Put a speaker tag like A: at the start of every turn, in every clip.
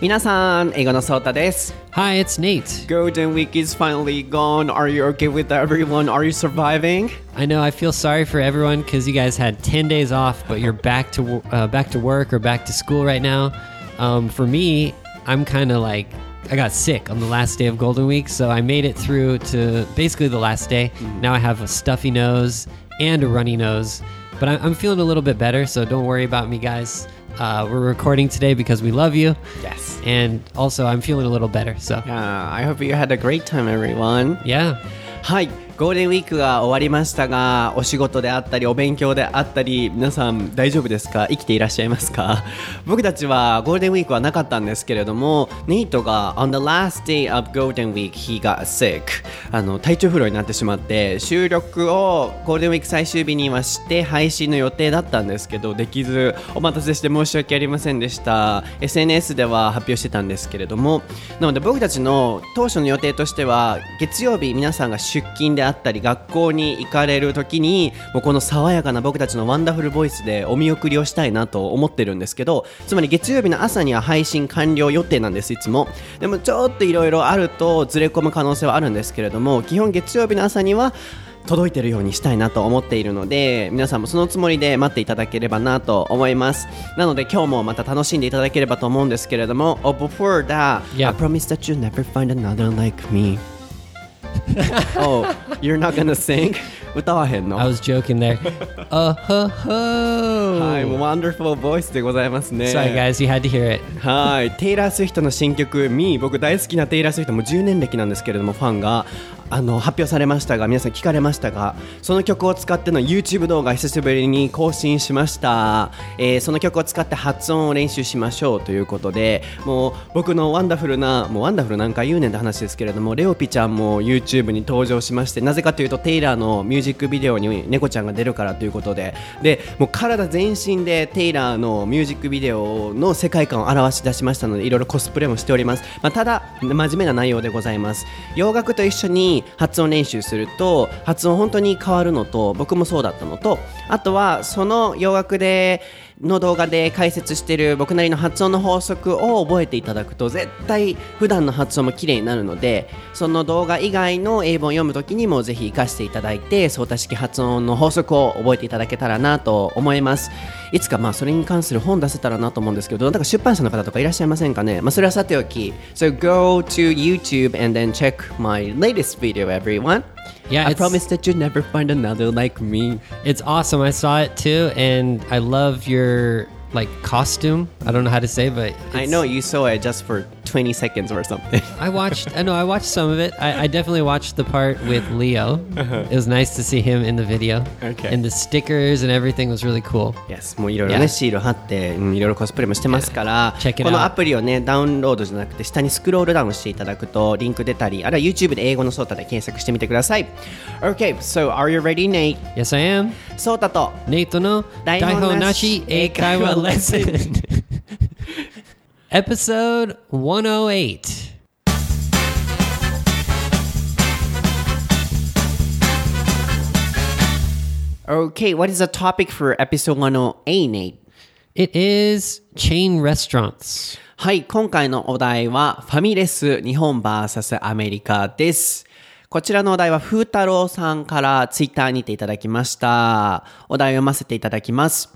A: 皆さん、英語のソータです。
B: Hi, it's Nate.
A: Golden Week is finally gone. Are you okay with everyone? Are you surviving?
B: I know I feel sorry for everyone because you guys had 10 days off, but you're back to wo- uh, back to work or back to school right now. Um, for me, I'm kind of like I got sick on the last day of Golden Week, so I made it through to basically the last day. Now I have a stuffy nose and a runny nose, but I- I'm feeling a little bit better, so don't worry about me, guys. Uh, we're recording today because we love you.
A: Yes.
B: And also, I'm feeling a little better, so
A: Yeah, I hope you had a great time, everyone.
B: yeah.
A: はい、ゴールデンウィークが終わりましたが、お仕事であったり、お勉強であったり、皆さん大丈夫ですか？生きていらっしゃいますか？僕たちはゴールデンウィークはなかったんですけれども、ネイトが on the last day of Golden Week, he got sick. あの、体調不良になってしまって、収録をゴールデンウィーク最終日にはして配信の予定だったんですけど、できず、お待たせして申し訳ありませんでした。SNS では発表してたんですけれども、なので僕たちの当初の予定としては、月曜日皆さんが出勤であったり、学校に行かれる時に、もうこの爽やかな僕たちのワンダフルボイスでお見送りをしたいなと思ってるんですけど、つまり月曜日の朝には配信完了予定なんです、いつも。でもちょっといろいろあるとずれ込む可能性はあるんですけれども、基本月曜日の朝には、届いてるようにしたいなと思っているので皆さんもそのつもりで待っていただければなと思いますなので今日もまた楽しんでいただければと思うんですけれども oh, before that
B: Yeah.
A: I promise that you'll never find another like me oh you're not gonna sing 歌わへんの
B: I was joking there. uh ho ho.
A: はい、wonderful voice でございますね
B: Sorry, guys, you had to hear it.
A: はい、テイラー・スウィフトの新曲「Me」僕大好きなテイラー・スウィフトもう10年歴なんですけれどもファンがあの発表されましたが皆さん聞かれましたがその曲を使っての YouTube 動画久しぶりに更新しました、えーその曲を使って発音を練習しましょうということでもう僕のワンダフルなもうワンダフルなんか言うねんって話ですけれどもレオピちゃんも YouTube に登場しましてなぜかというとテイラーのミュージックビデオに猫ちゃんが出るからということででもう体全身でテイラーのミュージックビデオの世界観を表し出しましたのでいろいろコスプレもしております、まあ、ただ真面目な内容でございます。洋楽と一緒に発音練習すると発音本当に変わるのと僕もそうだったのとあとはその洋楽での動画で解説してる僕なりの発音の法則を覚えていただくと絶対普段の発音も綺麗になるのでその動画以外の英文を読むときにもぜひ活かしていただいて相対式発音の法則を覚えていただけたらなと思います。いつかまあそれに関する本出せたらなと思うんですけどなんか出版社の方とかいらっしゃいませんかね？まあそれはさておき。So go to YouTube and then check my latest video everyone.
B: Yeah,
A: I promise that you'll never find another like me
B: It's awesome. I saw it too, and I love your like costume. I don't know how to say, but
A: I
B: it's-
A: know you saw it just for 20 seconds or something
B: I watched. I know I watched some of it. I, I definitely watched the part with Leo. It was nice to see him in the video,
A: Okay.
B: and the stickers and everything was really cool.
A: Yes もういろいろね
B: Yeah.
A: シール貼ってうんいろいろコスプレもしてますから、
B: Check it
A: この
B: out.
A: アプリをねダウンロードじゃなくて下にスクロールダウンしていただくとリンク出たりあるいは YouTube で英語のソータで検索してみてください Okay so are you ready Nate?
B: Yes, I am.
A: ソータと
B: Nate no
A: Daihon
B: Daihon
A: Nashi
B: Nashi Eikaiwa
A: Eikaiwa
B: Lesson. Episode 108.
A: Okay what is the topic for episode 108 Nate?
B: It is chain restaurants.
A: はい、今回のお題はファミレス日本 VS アメリカです。こちらのお題は風太郎さんからツイッターにていただきました。お題を読ませていただきます。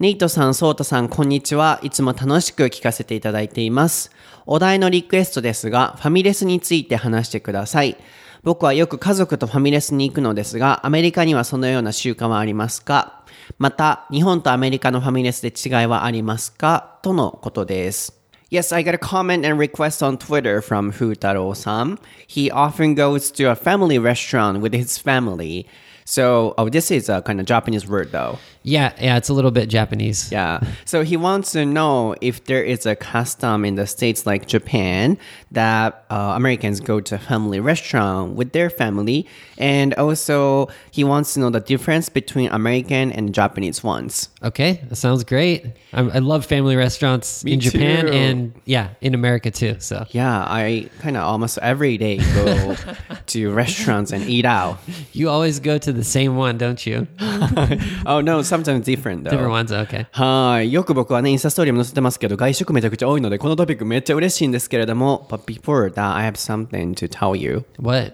A: ネイトさん、ソータさん、こんにちは。いつも楽しく聞かせていただいています。お題のリクエストですが、ファミレスについて話してください。僕はよく家族とファミレスに行くのですが、アメリカにはそのような習慣はありますか？また、日本とアメリカのファミレスで違いはありますか？とのことです。Yes, I got a comment and request on Twitter from Futaro-san. He often goes to a family restaurant with his family. So, oh, this is a kind of Japanese word though.
B: Yeah, yeah, it's a little bit Japanese.
A: Yeah. So he wants to know if there is a custom in the states like Japan that uh, Americans go to family restaurant with their family, and also he wants to know the difference between American and Japanese ones.
B: Okay, that sounds great. I, I love family restaurants
A: Me
B: in Japan
A: too.
B: and yeah, in America too. So
A: Yeah, I kind of almost every day go to restaurants and eat out.
B: you always go to to the same one, don't you?
A: oh no, sometimes different though.
B: Different ones, okay.
A: はい。よく僕はね、インスタストーリーも載せてますけど、外食めちゃくちゃ多いので、このトピックめっちゃ嬉しいんですけれども、But before that, I have something to tell you.
B: What?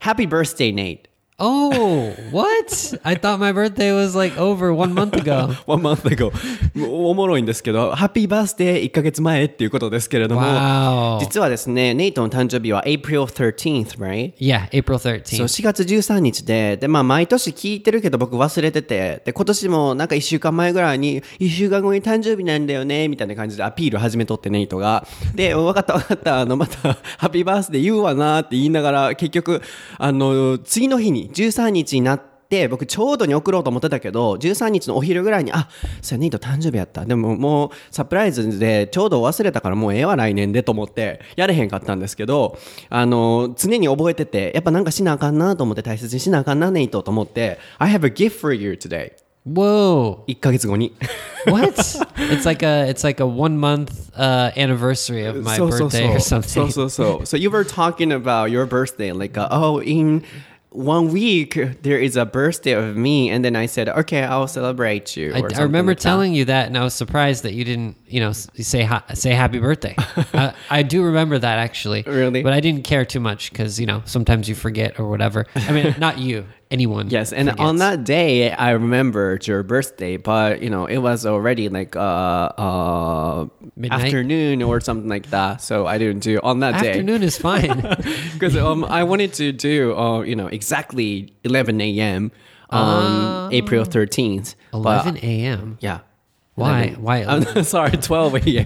A: Happy birthday, Nate.
B: Oh, what? I thought my birthday was like over one month ago.
A: One month ago. おもろいんですけど、ハッピーバースデー1ヶ月前っていうことですけれども、
B: Wow.
A: 実はですね、ネイトの誕生日は April 13th, right?
B: Yeah, April
A: そう
B: 13th.
A: 4月13日で、で、まあ、毎年聞いてるけど僕忘れてて、で、今年もなんか1週間前ぐらいに、1週間後に誕生日なんだよね、みたいな感じでアピール始めとって、ネイトが。で、分かった分かった、あの、また、ハッピーバースデー言うわなって言いながら、結局、あの、次の日に、13日になって、僕ちょうどに送ろうと思ってたけど、13日のお昼ぐらいに、あ、それネイト誕生日やった。でももうサプライズでちょうど忘れたからもうええわ来年でと思って、やれへんかったんですけど、あの、常に覚えてて、やっぱなんかしなあかんなと思って大切にしなあかんなネイトと思って、I have a gift for you today.
B: Whoa.
A: 1ヶ月後に。
B: What? it's like a it's like a one month uh, anniversary of my。
A: So you were talking about your birthday, like, uh, oh, in one week there is a birthday of me, and then I said, okay, I'll celebrate you.
B: I, I remember
A: like that.
B: telling you that, and I was surprised that you didn't, you know, say ha- say happy birthday. uh, I do remember that actually.
A: Really?
B: But I didn't care too much because you know sometimes you forget or whatever. I mean, not you, anyone.
A: Yes, and on that day, I remembered your birthday, but you know, it was already like uh, uh, afternoon or something like that. So I didn't do on that day
B: afternoon is fine.
A: because um, I wanted to do uh, you know exactly 11 a.m. on April 13th.
B: 11 a.m.
A: yeah.
B: Why?
A: 11.
B: Why?
A: I'm sorry, 12 a.m.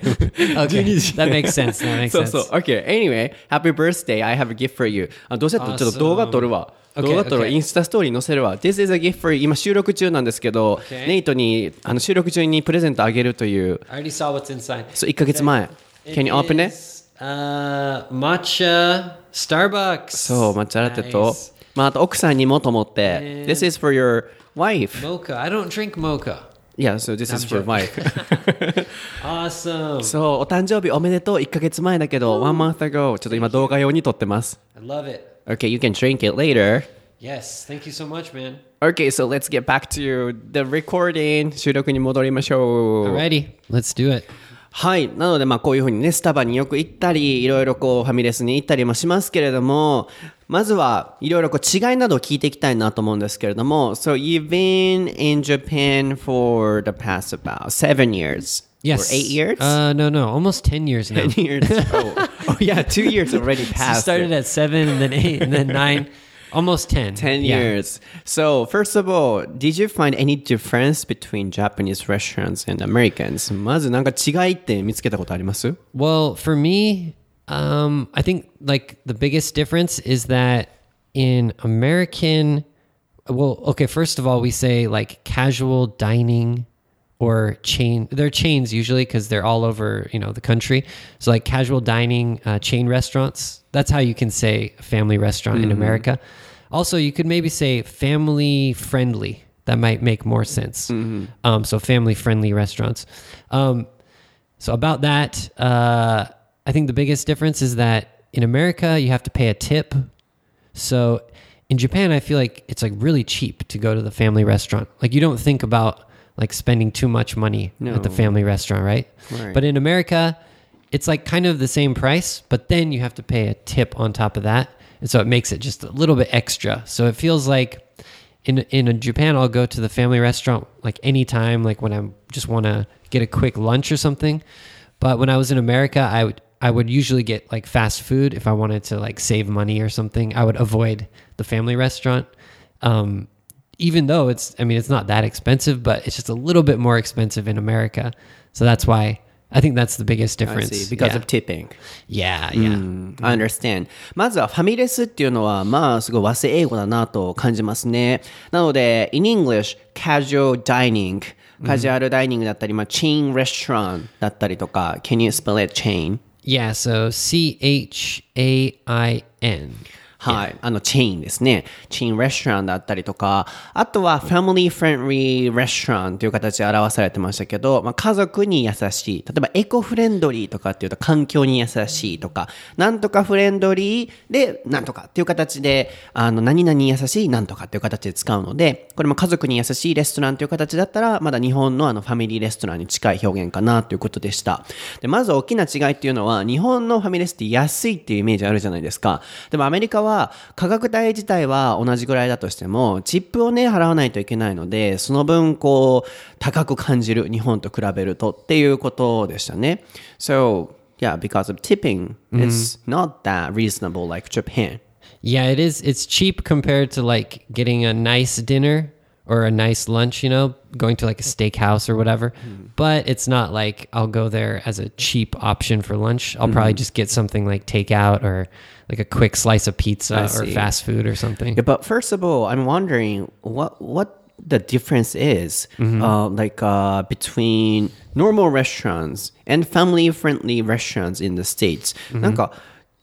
B: Okay, that makes sense. That makes
A: そう
B: sense.
A: そう。Okay, anyway, happy birthday. I have a gift for you. あどうせやったらちょっと動画撮るわ。
B: Awesome.
A: 動画撮るわ。
B: Okay, okay.
A: インスタストーリー載せるわ。This is a gift for you. 今収録中なんですけど、
B: Okay.
A: ネイトにあの収録中にプレゼントあげるという、
B: I already saw what's inside.
A: そう1ヶ月前。Can you open it?
B: is, Uh, matcha Starbucks.
A: そう、抹茶ラテと
B: Nice.、
A: まああと奥さんにもと思って、This is for your wife.
B: Mocha. I don't drink mocha.
A: Yeah, so this is for
B: joking.
A: wife.
B: Awesome.
A: そう、お誕生日おめでとう。1ヶ月前だけど、one month ago. ちょっと今動画用に撮ってます。
B: I love it.
A: Okay, you can drink it later.
B: Yes. Thank you so much, man.
A: Okay, so let's get back to the recording. 収録に戻りましょう。
B: Alrighty. Let's do it.
A: はい。なので、まあ、こういうふうにね、スタバによく行ったり、いろいろこう、ファミレスに行ったりもしますけれども、まずは、いろいろこう、違いなどを聞いていきたいなと思うんですけれども、So, you've been in Japan for the past about seven years?
B: Yes.
A: Or eight years?
B: Uh, no, no. Almost 10 years now.
A: Ten years. Oh. oh, yeah, two years already
B: So
A: passed.
B: started at seven and then eight and then nine. Almost 10.
A: 10
B: Yeah.
A: years. So, first of all, did you find any difference between Japanese restaurants and Americans? まずなんか違いって見つけたことあります
B: Well, for me, um, I think like the biggest difference is that in American, well, okay, first of all, we say like casual dining or chain. They're chains usually because they're all over you know the country. So like casual dining, uh, chain restaurants. That's how you can say family restaurant in America. Also, you could maybe say family friendly. That might make more sense. Um, so family friendly restaurants. Um, so about that, uh, I think the biggest difference is that in America you have to pay a tip. So in Japan, I feel like it's like really cheap to go to the family restaurant. Like you don't think about like spending too much money at the family restaurant, right?
A: Right.
B: But in America, it's like kind of the same price, but then you have to pay a tip on top of that, and so it makes it just a little bit extra. So it feels like in in Japan, I'll go to the family restaurant like anytime, like when I just want to get a quick lunch or something. But when I was in America, I would I would usually get like fast food if I wanted to like save money or something. I would avoid the family restaurant. Um, even though it's I mean it's not that expensive, but it's just a little bit more expensive in America. So that's why I think that's the biggest
A: I
B: difference.
A: see, because
B: yeah.
A: of tipping.
B: yeah, yeah.
A: I understand. まずはファミレスっていうのは、まあ、すごい和製英語だなと感じますね。なので、in English, casual dining, カジュアルダイニングだったり、まあ、chain restaurant だったりとか、can you spell it chain?
B: Yeah, so C H A I N.
A: はい。あの、チェーンですね。チェーンレストランだったりとか、あとは、ファミリーフレンリーレストランという形で表されてましたけど、まあ、家族に優しい。例えば、エコフレンドリーとかっていうと、環境に優しいとか、なんとかフレンドリーで、なんとかっていう形で、あの、何々に優しい、なんとかっていう形で使うので、これも家族に優しいレストランという形だったら、まだ日本のあの、ファミリーレストランに近い表現かなということでした。で、まず大きな違いっていうのは、日本のファミレスって安いっていうイメージあるじゃないですか。でもアメリカは価格帯自体は同じぐらいだとしても、チップをね、払わないといけないので、その分こう、高く感じる日本と比べるとっていうことでしたね。So, yeah, because of tipping, it's not that reasonable like Japan.
B: Yeah, it is. It's cheap compared to like getting a nice dinner or a nice lunch, you know, going to like a steakhouse or whatever. But it's not like I'll go there as a cheap option for lunch. I'll probably just get something like takeout or like a quick slice of pizza or
A: see.
B: fast food or something.
A: Yeah, but first of all, I'm wondering what what the difference is, uh, like uh, between normal restaurants and family-friendly restaurants in the states. なんか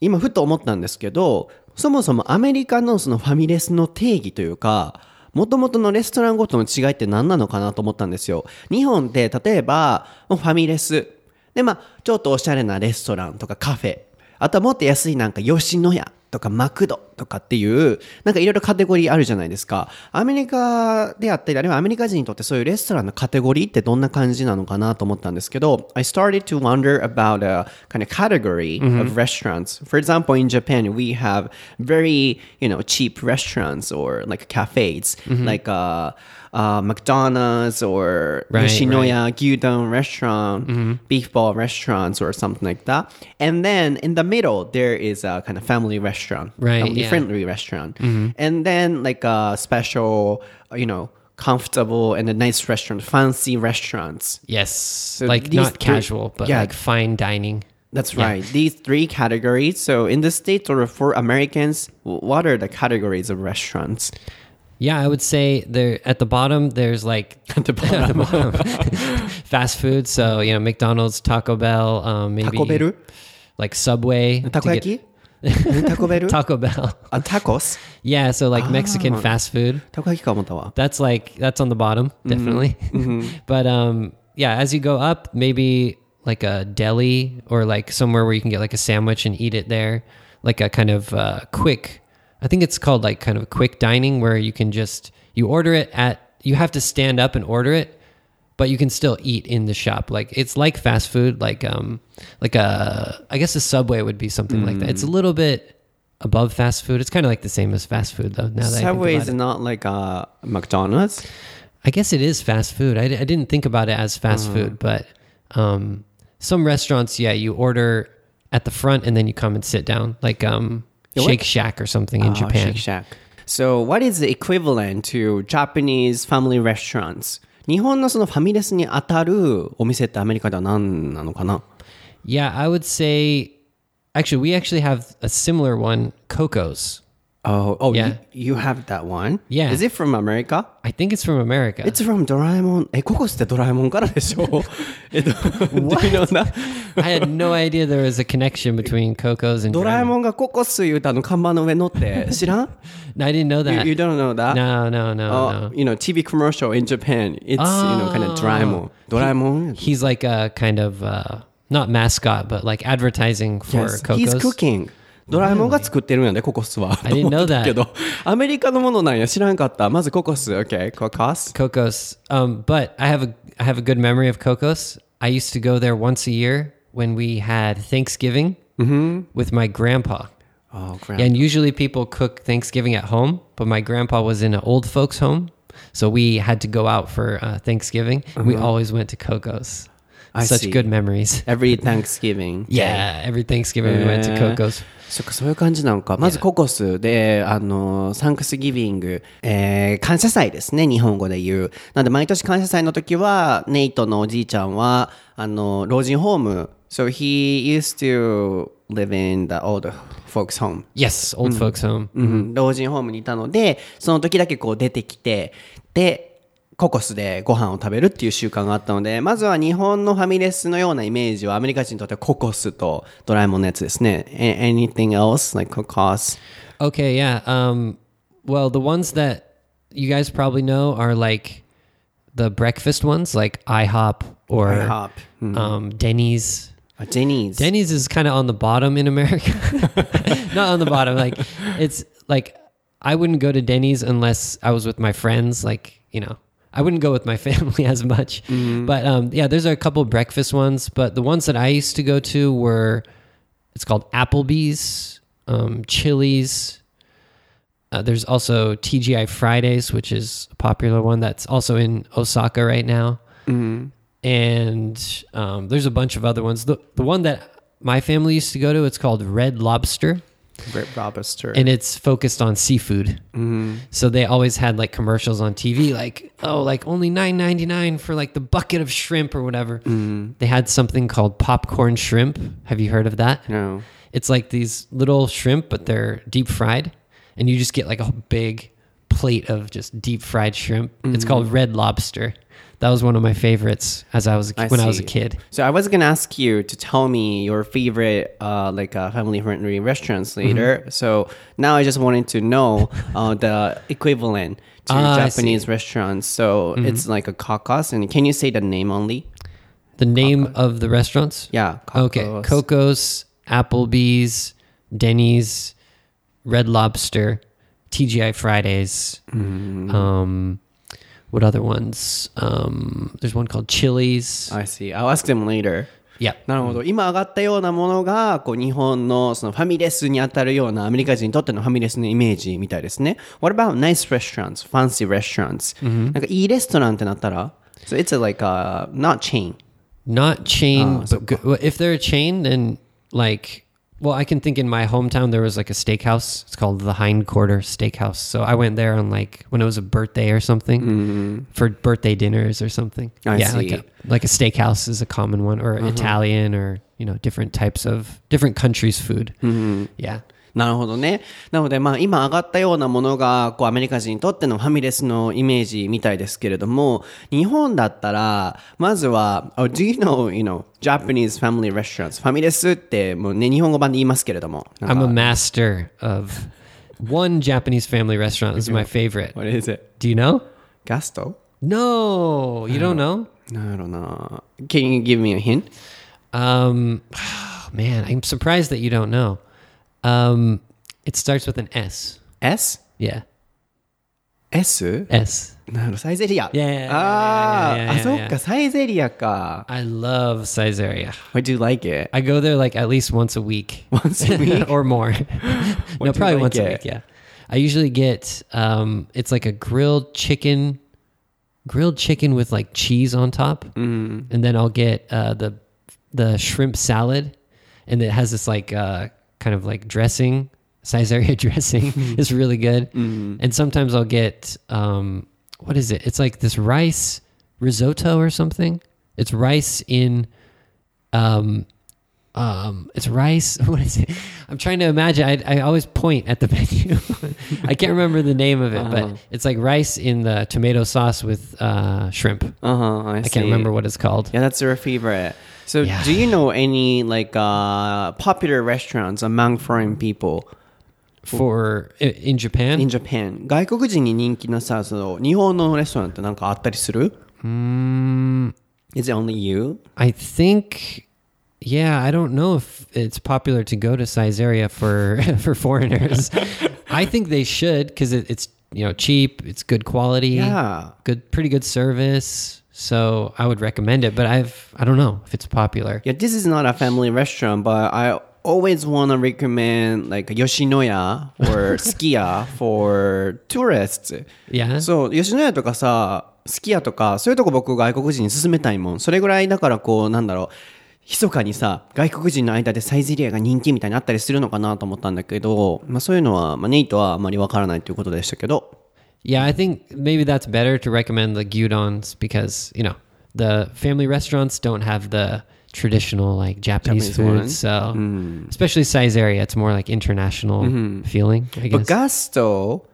A: 今ふと思ったんですけど、そもそもアメリカのそのファミレスの定義というか。 もともとのレストランごとの違いって何なのかなと思ったんですよ。日本って例えばファミレス。で、まあ、ちょっとおしゃれなレストランとかカフェ。あとはもっと安いなんか吉野家とかマクドとかっていう、なんかいろいろカテゴリーあるじゃないですか。アメリカであったり、あるいはアメリカ人にとってそういうレストランのカテゴリーってどんな感じなのかなと思ったんですけど、I started to wonder about a kind of category of restaurants. For example, in Japan, we have very, you know, cheap restaurants or like cafes, like uh, uh, McDonald's or
B: Right,
A: Yoshinoya Gyudon restaurant, beef ball restaurants or something like that. And then in the middle, there is a kind of family restaurant,
B: Right,
A: family
B: yeah.
A: friendly restaurant. And then like a special, you know, comfortable and a nice restaurant, fancy restaurants.
B: Yes. like not
A: three-
B: casual, but
A: yeah.
B: like fine dining.
A: That's right. These three categories. So in the States or for Americans, what are the categories of restaurants?
B: Yeah, I would say there at the bottom there's like
A: At the bottom.
B: fast food. So, you know, McDonald's, Taco Bell, um, maybe
A: Taco Bell?
B: like Subway.
A: Takoyaki? Taco Bell?
B: Taco Bell.
A: Ah, tacos?
B: Yeah, so like Mexican fast food.
A: たこ焼きか思ったわ。
B: That's like that's on the bottom, definitely. but um yeah, as you go up, maybe like a deli or like somewhere where you can get like a sandwich and eat it there. Like a kind of uh, quick I think it's called like kind of quick dining where you can just you order it at you have to stand up and order it but you can still eat in the shop. Like it's like fast food, like um, like a I guess a subway would be something like that. It's a little bit above fast food. It's kind of like the same as fast food, though. Now that
A: Subway is
B: think about it.
A: not like uh, McDonald's.
B: I guess it is fast food. I, I didn't think about it as fast food, but um, some restaurants, yeah, you order at the front and then you come and sit down, like um,
A: what-
B: Shake Shack or something in
A: Ah,
B: Japan.
A: Shake Shack. So what is the equivalent to Japanese family restaurants? 日本のそのファミレスに当たるお店ってアメリカでは何なのかな
B: Yeah, I would say. Actually, we actually have a similar one, Coco's.
A: Oh, oh,
B: Yeah.
A: you, you have that one?
B: Yeah.
A: Is it from America?
B: I think it's from America.
A: It's from ドラえもん。え、ココスってドラえもんからでしょえっと、Do you know that?
B: I had no idea there was a connection between Coco's and
A: ドラえ
B: Doraemon.
A: もんがココスいう歌の看板の上乗って知らん
B: I didn't know
A: you,
B: that.
A: you don't know that?
B: no, no, no,
A: Oh,
B: no.
A: you know, TV commercial in Japan. It's, you know, kind of ドラえもん。ドラえもん
B: He's like a kind of uh, not mascot, but like advertising for
A: Yes, he's
B: Coco's.
A: cooking. ドラえもんが作ってるんやで、ココスは。
B: I didn't know that.
A: けど、アメリカのものなんや、知らんかった。まずココス、OK、ココス。
B: Cocos. Um, but I have a I have a good memory of Cocos. I used to go there once a year when we had Thanksgiving with my grandpa.
A: Oh, crap.
B: And usually people cook Thanksgiving at home, but my grandpa was in an old folks home, so we had to go out for uh, Thanksgiving. We always went to Cocos.
A: I
B: Such
A: see.
B: good memories.
A: Every Thanksgiving.
B: Yeah, every Thanksgiving we went to
A: へー
B: Cocos.
A: そっか、そういう感じなのか。まずココスで、あの、サンクスギビング、えー、感謝祭ですね、日本語で言う。なんで、毎年感謝祭の時は、ネイトのおじいちゃんは、あの、老人ホーム。So he used to live in the old folks home.
B: Yes, old folks home.
A: うん、老人ホームにいたので、その時だけこう出てきて、で、ココスでご飯を食べるっていう習慣があったので、まずは日本のファミレスのようなイメージはアメリカ人にとってはココスとドラえもんのやつですね。A- anything else like cocos?
B: Okay, yeah. Um, well, the ones that you guys probably know are like the breakfast ones, like IHOP or
A: IHOP.
B: Um, Denny's.
A: あジェニーズ。
B: Denny's is kind of on the bottom in America. Not on the bottom. Like it's like I wouldn't go to Denny's unless I was with my friends. Like you know, I wouldn't go with my family as much. But um, yeah, there's a couple breakfast ones. But the ones that I used to go to were it's called Applebee's, um, Chili's. Uh, there's also TGI Fridays, which is a popular one that's also in Osaka right now and um, there's a bunch of other ones. The the one that my family used to go to, it's called Red Lobster,
A: Lobster.
B: and it's focused on seafood. Mm-hmm. So they always had like commercials on TV, like oh, like only nine ninety nine for like the bucket of shrimp or whatever. Mm-hmm. They had something called popcorn shrimp. Have you heard of that?
A: no.
B: It's like these little shrimp, but they're deep fried, and you just get like a big plate of just deep fried shrimp. It's mm-hmm. called Red Lobster. That was one of my favorites as I was
A: I
B: when I was a kid.
A: So I was gonna ask you to tell me your favorite, uh, like uh, family-friendly restaurants later.
B: Mm-hmm.
A: So now I just wanted to know uh, the equivalent to
B: Ah,
A: Japanese
B: see. Mm-hmm.
A: restaurants. So it's like a Coco's, and can you say the name only?
B: The name of the restaurants?
A: Yeah.
B: Okay. Coco's, Applebee's, Denny's, Red Lobster, TGI Fridays.
A: Mm-hmm.
B: Um, what other ones? Um, there's one called Chili's.
A: I see. I'll ask them later.
B: yeah.
A: なるほど。今上がったようなものが、こう、日本のそのファミレスに当たるようなアメリカ人にとってのファミレスのイメージみたいですね。What about nice restaurants? Fancy restaurants? なんかいいレストランってなったら So it's a, like a, not chain.
B: Not chain,
A: Oh, so
B: but good. well, if they're a chain, then like, well, I can think in my hometown there was like a steakhouse. It's called the Hindquarter Steakhouse. So I went there on like when it was a birthday or something for birthday dinners or something.
A: I
B: yeah, like
A: see. Uh-huh.
B: a, like a steakhouse is a common one, or Italian, or you know, different types of different countries' food.
A: Mm-hmm.
B: Yeah.
A: なるほどね。なので、まあ、今上がったようなものが、こう、アメリカ人にとってのファミレスのイメージみたいですけれども、日本だったら、まずは、oh, do you know, you know, Japanese family restaurants? ファミレスって、もうね、日本語版で言いますけれども。
B: I'm
A: か
B: a master of one Japanese family restaurant is my favorite.
A: What is it?
B: Do you know?
A: ガスト
B: No, you don't know.
A: なんやろな。Can you give me a hint?
B: Um, man, I'm surprised that you don't know. Um, it starts with an S.
A: S?
B: Yeah.
A: S?
B: S.
A: なるほど、サイゼリア。
B: Yeah, yeah, yeah, love Saizeriya.
A: I do like it.
B: I go there like at least once a week.
A: Once a week?
B: or more. no, probably
A: like
B: once a week, yeah. I usually get um it's like a grilled chicken grilled chicken with like cheese on top.
A: Mm-hmm.
B: And then I'll get uh the the shrimp salad and it has this like uh kind of like dressing, Saizeriya dressing. is really good, and sometimes I'll get um, what is it? It's like this rice risotto or something. It's rice in um um it's rice what is it? I'm trying to imagine. I, I always point at the menu. I can't remember the name of it but it's like rice in the tomato sauce with uh shrimp.
A: Uh-huh, I,
B: i can't remember what it's called.
A: Yeah, that's your favorite. So,
B: yeah.
A: do you know any like uh, popular restaurants among foreign people?
B: For in Japan?
A: In Japan. Is it only you?
B: I think yeah, I don't know if it's popular to go to Saizeriya for for foreigners. I think they should because it, it's you know cheap, it's good quality,
A: yeah,
B: good, pretty good service. So i would recommend it but i've i don't know if it's popular
A: Yeah, this is not a family restaurant, but I always want to recommend like Yoshinoya or Skiya for tourists.
B: yeah
A: そう、吉野家とかさ、すき家とか、そういうとこ僕外国人に勧めたいもん。それぐらいだからこう、なんだろう、密かにさ、外国人の間でサイゼリアが人気みたいになったりするのかなと思ったんだけど、まあそういうのは、まあネイトはあまりわからないということでしたけど。
B: Yeah i think maybe that's better to recommend the gyudons because you know the family restaurants don't have the traditional like japanese,
A: Japanese
B: food
A: one.
B: so hmm. especially Saizeriya it's more like international hmm. feeling i
A: But Gusto,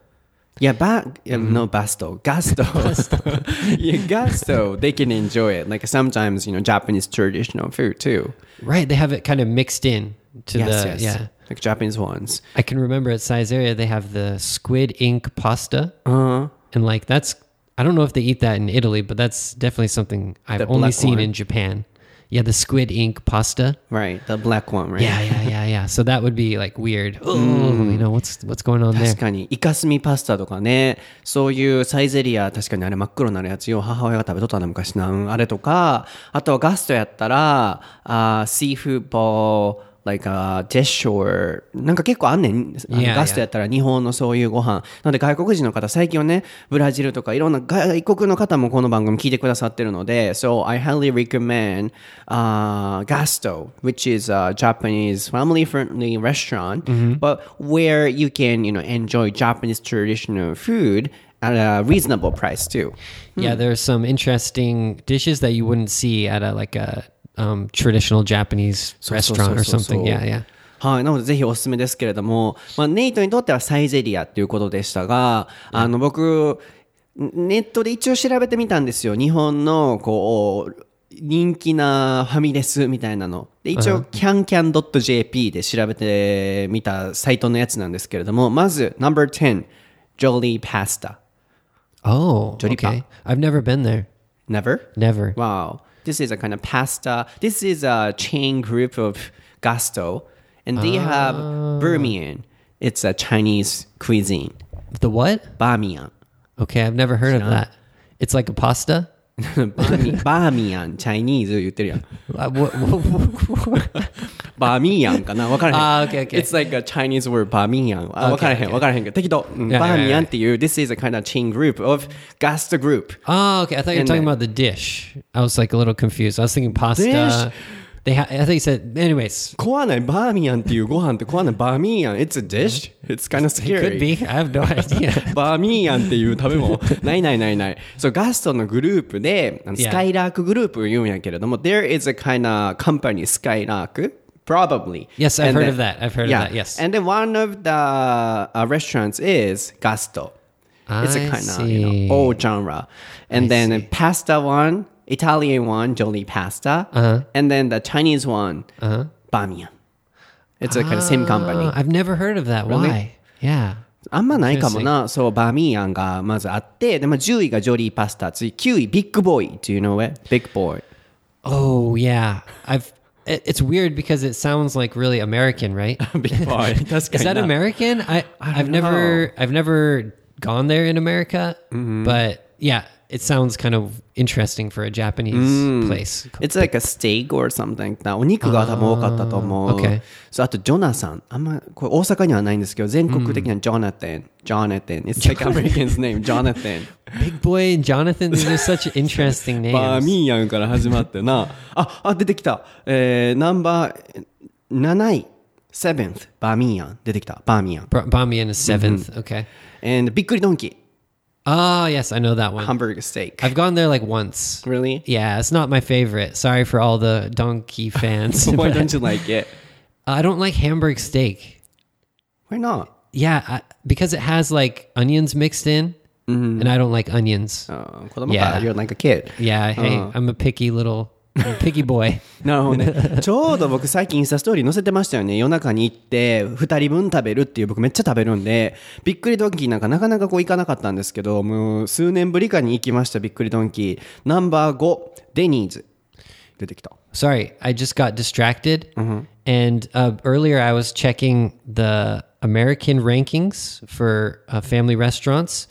A: Yeah, ba- yeah, mm-hmm. no basto, Gusto. yeah, Gusto. They can enjoy it. Like sometimes, you know, Japanese traditional food too.
B: Right, they have it kind of mixed in to
A: yes,
B: the
A: yes.
B: yeah
A: like Japanese ones.
B: I can remember at Saizeriya they have the squid ink pasta,
A: uh-huh.
B: and like that's I don't know if they eat that in Italy, but that's definitely something I've
A: the
B: only seen
A: one.
B: in Japan. Yeah, the squid ink pasta.
A: Right, the black one, right?
B: Yeah, yeah, yeah, yeah. So that would be like weird. Oh, you know what's what's going on there?
A: 確かにイカスミパスタとかね、そういうサイゼリア確かにあれ真っ黒なやつを母親が食べとったな昔な、うん、あれとか、あとはガストやったら、あーシーフーボー like uh, a dish or なんか結構あんねん。
B: Yeah,
A: ガストやったら日本のそういうご飯。なので外国人の方、最近はね、ブラジルとかいろんな外国の方もこの番組聞いてくださってるので、So I highly recommend、uh, Gusto, which is a Japanese family friendly restaurant,、mm hmm. but where you can you know, enjoy Japanese traditional food at a reasonable price too.
B: Yeah, hmm. are some interesting dishes that you wouldn't see at a like a um, traditional Japanese restaurant or something. Yeah, yeah.
A: はい。なので、ぜひおすすめですけれども、まあ、ネイトにとってはサイゼリアっていうことでしたが、あの、僕、ネットで一応調べてみたんですよ。日本の、こう、人気なファミレスみたいなの。で一応、cancan.jp で調べてみたサイトのやつなんですけれども、まず、No.10、Jolly Pasta。
B: Oh, okay. I've never been there.
A: Never?
B: Never.
A: Wow. This is a kind of pasta. This is a chain group of Gusto. And they have ah. Bamiyan. It's a Chinese cuisine.
B: The what?
A: Bamiyan.
B: Okay, I've never heard of that. It's like a pasta.
A: バーミバーミヤン、チャイニーズ言ってるやん。
B: Uh, what, what,
A: バーミヤンかなわからへん。
B: あー okay, okay.
A: It's like a Chinese word, バーミヤン。あ、わからへん、わからへんけど。適当。うん
B: Yeah,
A: バーミヤン
B: yeah, yeah.
A: っていう、This is a kind of chain group of Gusto group.
B: oh, okay. I thought you were
A: And
B: talking
A: then-
B: about the dish. I was like a little confused. I was thinking pasta.
A: Dish?
B: They ha- I think he said, anyways.
A: it's a dish. It's kind of scary.
B: It could be. I have no idea.
A: バーミヤンっていう食べ物。ないないないない。そう、ガストのグループで、スカイラークグループ言うんやけれども、there is a kind of company, スカイラーク。probably.
B: Yes, I've
A: and
B: heard
A: then,
B: of that. I've heard
A: yeah.
B: of that. Yes.
A: And then one of the uh, restaurants is Gusto. I it's a kind of you know old genre, and
B: I
A: then
B: see.
A: pasta one Italian one, Jolly Pasta.
B: Uh-huh.
A: And then the Chinese one, uh Bamiyan. It's a kind of same company.
B: Uh, I've never heard of that.
A: Really?
B: Why? Yeah.
A: あんまないかもな。そう、バーミーヤンがまずあって、で、まあ、10位がジョリーパスタ、次9位、ビッグボーイ。Do you know it? Big boy.
B: Oh yeah. I've. it- It's weird because it sounds like really American, right?
A: Big boy. 確か
B: Is
A: に
B: that
A: な
B: American? I, I've
A: don't
B: never I've never gone there in America,
A: Mm-hmm.
B: but yeah, it sounds kind of interesting for a Japanese
A: Mm.
B: place.
A: It's like a steak or something なお肉が多分多かったと思う。
B: okay.
A: そうあと、ジョナサン。あんま、これ大阪にはないんですけど、全国的にはジョナタン。ジョナタン。It's like American's name, ジョナタン。
B: Big Boy and Jonathan, these are such interesting
A: バー
B: names.
A: ミーヤンから始まってな。あ、あ、出てきた。えー、ナンバー7位、7th、バーミーヤン。出てきた。バーミーヤン。
B: Br- Bamiyan is 7th
A: Mm-hmm.
B: Okay.
A: And びっくりドンキー。
B: Oh yes, I know that one.
A: Hamburger steak.
B: I've gone there like once.
A: Really?
B: Yeah, it's not my favorite. Sorry for all the donkey fans.
A: Why don't you like it?
B: I don't like Hamburg steak.
A: Why not?
B: Yeah, I, because it has like onions mixed in,
A: mm-hmm.
B: and I don't like onions.
A: Oh,
B: yeah.
A: you're like a kid.
B: Yeah, hey.
A: Uh-huh.
B: I'm a picky little I'm a picky boy.
A: なるほどね。ちょうど僕最近インスタストーリー載せてましたよね。夜中に行って2人分食べるっていう僕めっちゃ食べるんで、びっくりドンキーなんかなかなかこう行かなかったんですけど、もう数年ぶりかに行きました、びっくりドンキー。ナンバー5、デニーズ。出てきた。
B: Sorry, I just got distracted.
A: Mm-hmm.
B: And uh, earlier I was checking the American rankings for uh, family restaurants,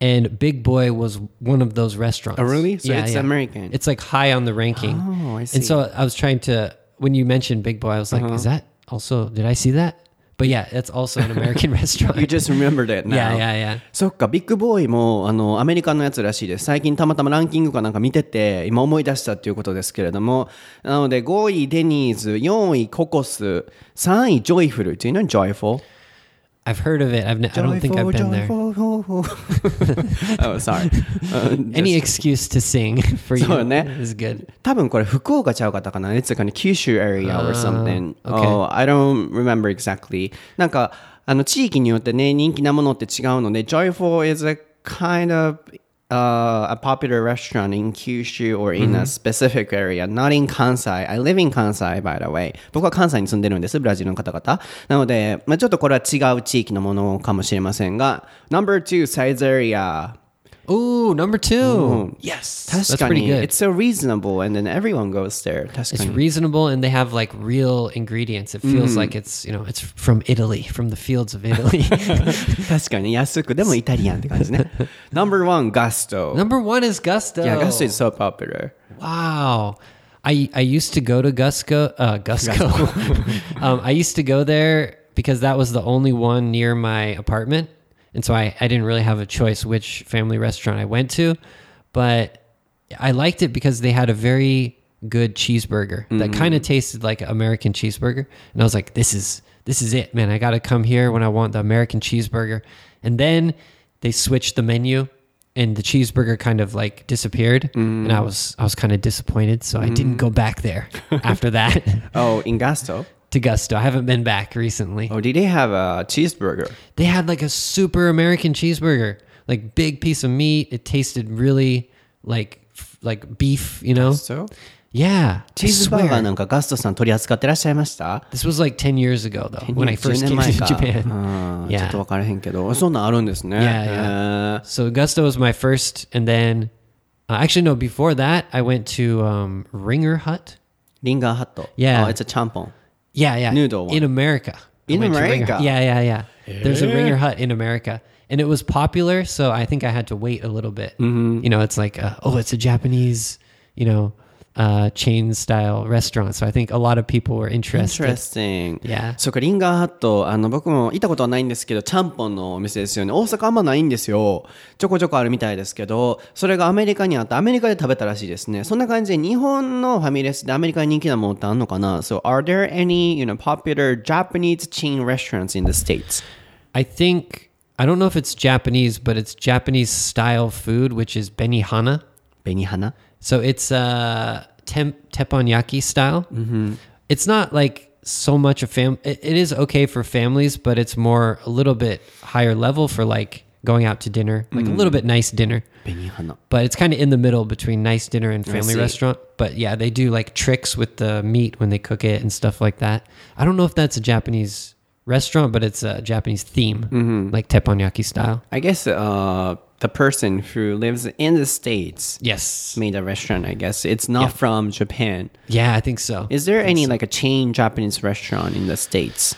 B: and Big Boy was one of those restaurants.
A: Oh, really? So it's American.
B: It's like high on the ranking.
A: Oh, I see. Uh-huh.
B: And so I was trying to, when you mentioned Big Boy, I was like, is that also, did I see that? But yeah, it's also an American restaurant.
A: You just remembered it now.
B: yeah, yeah, yeah.
A: そっか、ビッグボーイもあのアメリカのやつらしいです。最近たまたまランキングかなんか見てて、今思い出したっていうことですけれども、なので5位デニーズ、4位ココス、3位ジョイフル。Do you know joyful?
B: I've heard of it. I've ne- I don't think I've been there.
A: oh, sorry. Uh,
B: Any
A: just-
B: excuse to sing for you
A: そうね。
B: is good.
A: 多分これ福岡ちゃうかったかな It's like a 九州 area or something.
B: okay.
A: Oh, I don't remember exactly. なんか、 あの地域によってね人気なものって違うので Joyful is a kind of uh, a popular restaurant in Kyushu or in a specific area, not in Kansai. I live in Kansai, by the way. 僕は関西に住んでるんです、ブラジルの方々。なので、まあ、ちょっとこれは違う地域のものかもしれませんが、Number two, size area.
B: Ooh, number two. Yes, that's
A: 確か
B: pretty
A: に、
B: good.
A: it's so reasonable and then everyone goes there. 確か
B: It's
A: に。
B: reasonable and they have like real ingredients. It feels like it's, you know, it's from Italy, from the fields of Italy.
A: 確かに安くでもイタリアンって感じね。Number one, Gusto.
B: Number one is Gusto.
A: yeah, Gusto is so popular.
B: Wow. I I used to go to Gusco uh Gusco. um, I used to go there because that was the only one near my apartment. And so I, I didn't really have a choice which family restaurant I went to. But I liked it because they had a very good cheeseburger that mm-hmm. kind of tasted like an American cheeseburger. And I was like, this is this is it, man. I gotta come here when I want the American cheeseburger. And then they switched the menu and the cheeseburger kind of like disappeared and mm. i was i was kind of disappointed so i didn't mm. go back there after that
A: Oh, in Gusto?
B: to gusto i haven't been back recently
A: Oh, did they have a cheeseburger?
B: they had like a super american cheeseburger like big piece of meat it tasted really like f- like beef you know
A: So?
B: yeah
A: チ
B: I
A: ーズバーガー
B: swear.
A: なんかガストさん取り扱ってらっしゃいました
B: this was like 10 years ago though when i first
A: 10
B: came
A: 年前
B: to
A: か
B: japan
A: うんちょっ
B: yeah
A: と分からへんけどそんなんあるんですね
B: Yeah,
A: へー
B: So Gusto was my first, and then uh, actually no. Before that, I went to um, Ringer Hut.
A: リンガーハット
B: Yeah.
A: oh, it's a ちゃんぽん
B: Yeah, yeah.
A: Noodle one.
B: in America. I
A: In
B: went to Ringer-
A: America?
B: Yeah, yeah, yeah. There's a Ringer Hut in America, and it was popular. So I think I had to wait a little bit.
A: Mm-hmm.
B: You know, it's like uh, oh, it's a Japanese, you know, uh, chain style restaurant. So I think a lot of people were interested.
A: Interesting
B: Yeah.
A: そうかリンガーハットあの僕も行ったことはないんですけどちゃんぽんのお店ですよね大阪あんまないんですよちょこちょこあるみたいですけどそれがアメリカにあってアメリカで食べたらしいですねそんな感じで日本のファミレスでアメリカに人気なものってあるのかな So are there any you know popular Japanese chain restaurants in the States?
B: I think I don't know if it's Japanese, but it's Japanese style food, which is benihana.
A: 紅花
B: So it's uh tem- teppanyaki style. Mm-hmm. It's not like so much a fam. It, it is okay for families, but it's more a little bit higher level for like going out to dinner, like a little bit nice dinner. But it's kind of in the middle between nice dinner and family
A: see.
B: restaurant. But yeah, they do like tricks with the meat when they cook it and stuff like that. I don't know if that's a Japanese restaurant, but it's a Japanese theme, like teppanyaki style.
A: I guess uh, the person who lives in the States
B: Yes.
A: made a restaurant, I guess. It's not from Japan.
B: Yeah, I think so.
A: Is there any like a chain Japanese restaurant in the States?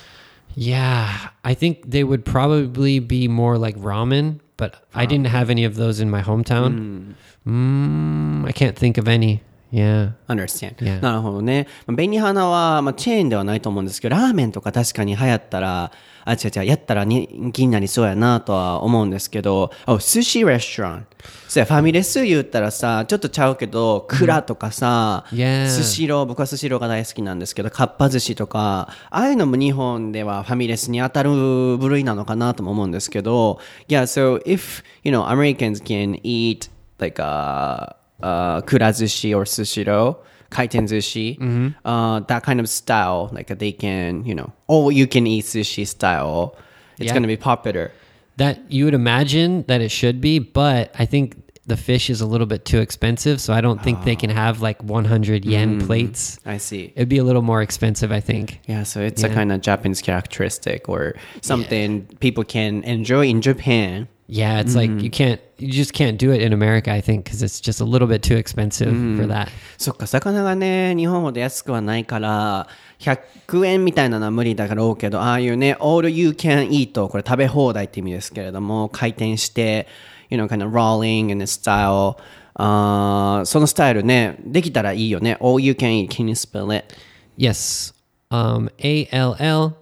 B: Yeah, I think they would probably be more like ramen, but I didn't have any of those in my hometown. Mm, I can't think of any. Yeah.
A: Understand.
B: Yeah.
A: なるほどね。まあ紅花は、まあ、チェーンではないと思うんですけど、ラーメンとか確かに流行ったら、あ、違う違う、やったら人気になりそうやなとは思うんですけど、oh, sushi restaurant. そうや、ファミレス言ったらさ、ちょっとちゃうけど、クラとかさ、
B: Yeah.
A: スシロー、僕はスシローが大好きなんですけど、かっぱ寿司とか、ああいうのも日本ではファミレスに当たる部類なのかなとも思うんですけど、Yeah, so if, you know, Americans can eat like a, uh, kurazushi or sushiro, kaiten sushi, mm-hmm. uh, that kind of style. Like they can, you know, oh, you can eat sushi style. It's
B: yeah.
A: going to be popular.
B: That you would imagine that it should be, but I think the fish is a little bit too expensive, so I don't think oh. they can have like 100 yen mm, plates.
A: I see.
B: It'd be a little more expensive, I think.
A: Yeah, so it's
B: yeah.
A: a kind of Japanese characteristic or something yeah. people can enjoy in Japan,
B: Yeah, it's like you can't, you just can't do it in America, I think, because it's just a little bit too expensive for that.
A: そっか、魚がね、日本ほど安くはないから、100円みたいなのは無理だろうけど、ああいうね、all you can eat これ食べ放題って意味ですけれども、回転して、you know, kind of rolling in the style, あーそのスタイルね、できたらいいよね。all you can eat, can you spell it?
B: Yes. Um, A L L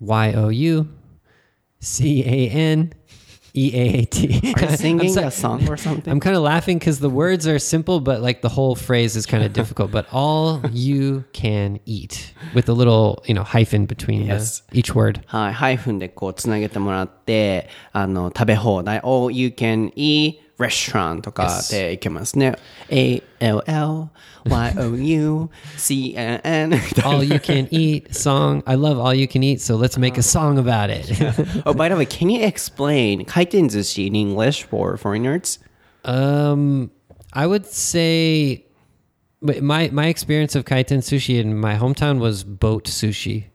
B: Y O U C A N E A A T.
A: Are you singing
B: I'm,
A: a song or something?
B: I'm kind of laughing because the words are simple, but like the whole phrase is kind of difficult. But all you can eat with a little, you know, hyphen between the-
A: Yes.
B: each word.
A: はい、ハイフンでこうつなげてもらって、 って、あの、食べ放題、all you can eat restaurant とかで行けますね。A-L-L-Y-O-U-C-N-N
B: All you can eat song. I love all you can eat, so let's make a song about it.
A: oh, by the way, can you explain 回転寿司 in English for foreigners?
B: um, I would say but my my experience of kaiten sushi in my hometown was boat sushi.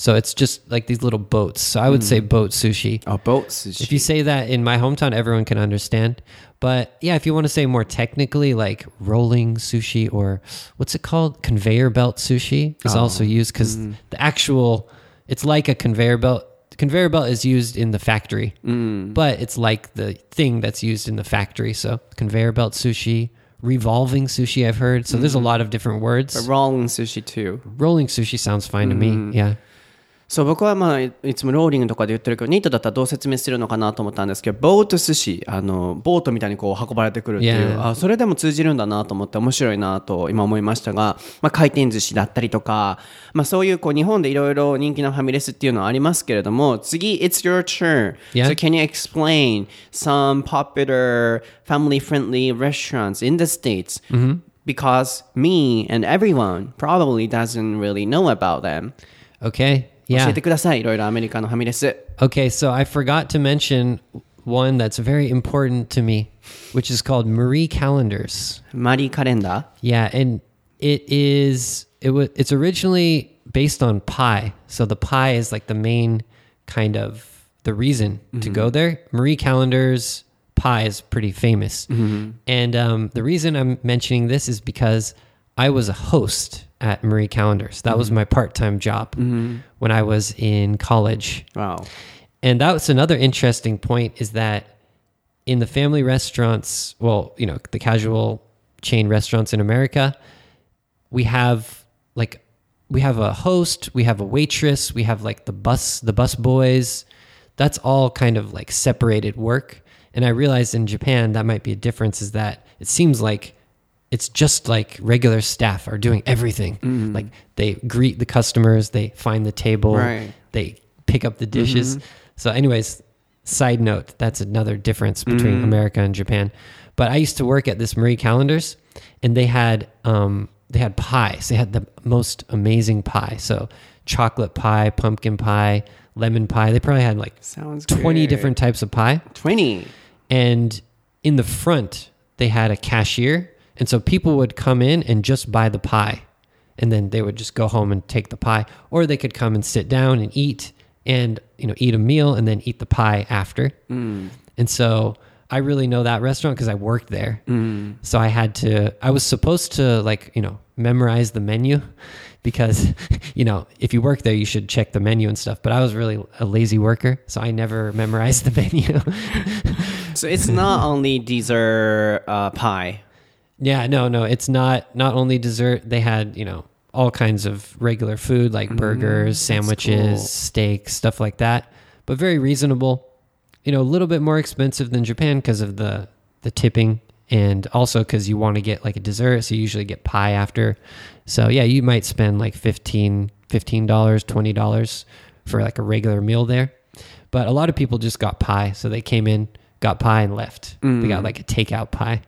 B: So it's just like these little boats. So I would say hmm. boat sushi.
A: Oh, boat sushi.
B: If you say that in my hometown, everyone can understand. But yeah, if you want to say more technically, like rolling sushi or what's it called? Conveyor belt sushi is oh. also used because hmm. the actual, it's like a conveyor belt. Conveyor belt is used in the factory, hmm. but it's like the thing that's used in the factory. So conveyor belt sushi, revolving sushi, I've heard. So there's a lot of different words.
A: rolling sushi too.
B: Rolling sushi sounds fine to me. Yeah.
A: そう僕はまあいいつもローリングとかで言ってるけどニートだったらどう説明するのかなと思ったんですけどボート寿司あのボートみたいにこう運ばれてくるっていう
B: Yeah.
A: あそれでも通じるんだなと思って面白いなと今思いましたが、まあ、回転寿司だったりとか、まあ、そういうこう日本でいろいろ人気のファミレスっていうのはありますけれども次 It's your turn
B: Yeah.
A: so can you explain some popular family friendly restaurants in the States? Because me and everyone probably doesn't really know about them
B: Okay. Yeah.
A: 教えてください。いろいろアメリカのファミレス。
B: Okay, so I forgot to mention one that's very important to me, which is called Marie Callender's.
A: マリーカレンダ
B: Yeah, and it is it was it's originally based on pie. So the pie is like the main kind of the reason to mm-hmm. go there. Marie Callender's pie is pretty famous, mm-hmm. and um, the reason I'm mentioning this is because I was a host at Marie Callender's. That was mm-hmm. my part-time job mm-hmm. when I was in college.
A: Wow.
B: And that's another interesting point is that in the family restaurants, well, you know, the casual chain restaurants in America, we have like we have a host, we have a waitress, we have like the bus the bus boys. That's all kind of like separated work. And I realized in Japan that might be a difference is that it seems like it's just like regular staff are doing everything. Mm-hmm. Like they greet the customers, they find the table,
A: Right.
B: they pick up the dishes. Mm-hmm. So, anyways, side note, that's another difference between mm-hmm. America and Japan. But I used to work at this Marie Callender's, and they had um, they had pies. They had the most amazing pie. So chocolate pie, pumpkin pie, lemon pie. They probably had like
A: Sounds
B: twenty different types of pie.
A: 20.
B: And in the front, they had a cashier. And so people would come in and just buy the pie. And then they would just go home and take the pie. Or they could come and sit down and eat and, you know, eat a meal and then eat the pie after. And so I really know that restaurant because I worked there. So I had to, I was supposed to like, you know, memorize the menu because, you know, if you work there, you should check the menu and stuff. But I was really a lazy worker. So I never memorized the menu.
A: So it's not only dessert uh, pie.
B: Yeah, no, no, it's not not only dessert. They had, you know, all kinds of regular food like mm, burgers, sandwiches,
A: cool.
B: steaks, stuff like that, but very reasonable. You know, a little bit more expensive than Japan because of the the tipping and also cuz you want to get like a dessert, so you usually get pie after. So, yeah, you might spend like 15 $15, $20 for like a regular meal there. But a lot of people just got pie, so they came in, got pie and left. They got mm. like a takeout pie.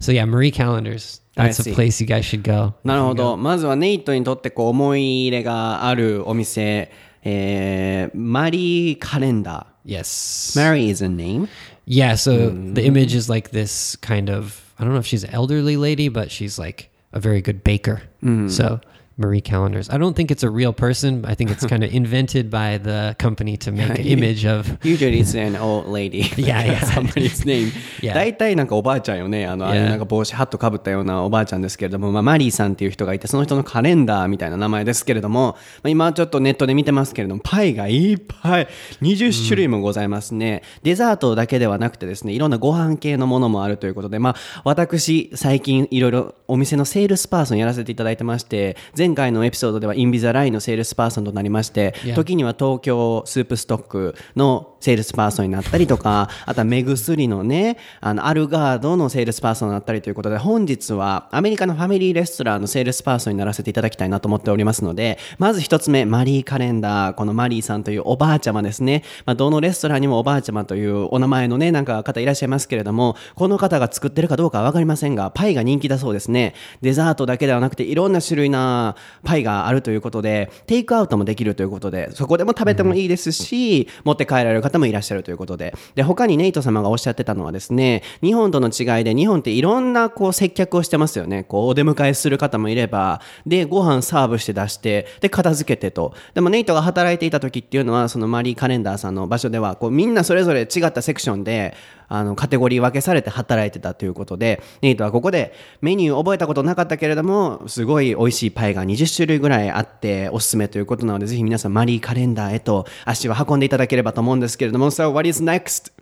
B: So yeah, Marie Callender's. That's a place you guys should go.
A: なるほど。まずはネイトにとってこう思い入れがあるお店、えー、マリーカレンダー。Yes. Mary is a name.
B: Yeah, so mm. the image is like this kind of I don't know if she's an elderly lady, but she's like a very good baker. Mm. So Marie Callender's. I don't think it's a real person. I think it's kind of invented by the company to make an image of
A: Usually it's an old lady.
B: Yeah, yeah.
A: Somebody's name.
B: Yeah.
A: 大体なんかおばあちゃんよね。あの、ああ
B: Yeah.
A: なんか帽子、ハットかぶったようなおばあちゃんですけれども、まあ、マリーさんっていう人がいて、その人のカレンダーみたいな名前ですけれども、まあ、今ちょっとネットで見てますけれども、パイがいっぱい、20種類もございますね。デザートだけではなくてですね、いろんなご飯系のものもあるということで、まあ、私、最近いろいろお店のセールスパーソンやらせていただいてまして前回のエピソードではインビザラインのセールスパーソンとなりまして.時には東京スープストックのセールスパーソンになったりとかあとは目薬のねあのアルガードのセールスパーソンになったりということで本日はアメリカのファミリーレストランのセールスパーソンにならせていただきたいなと思っておりますのでまず一つ目マリーカレンダーこのマリーさんというおばあちゃまですね、まあ、どのレストランにもおばあちゃまというお名前のねなんか方いらっしゃいますけれどもこの方が作ってるかどうかは分かりませんがパイが人気だそうですねデザートだけではなくていろんな種類なパイがあるということでテイクアウトもできるということでそこでも食べてもいいですし、持って帰られる方もいらっしゃるということで。で他にネイト様がおっしゃってたのはですね日本との違いで日本っていろんなこう接客をしてますよね。こうお出迎えする方もいればでご飯サーブして出してで片付けてと。でもネイトが働いていた時っていうのはそのマリーカレンダーさんの場所ではこうみんなそれぞれ違ったセクションであのカテゴリー分けされて働いてたということでネイトはここでメニュー覚えたことなかったけれどもすごい美味しいパイが20種類ぐらいあっておすすめということなのでぜひ皆さんマリーカレンダーへと足を運んでいただければと思うんですけれども So what is next?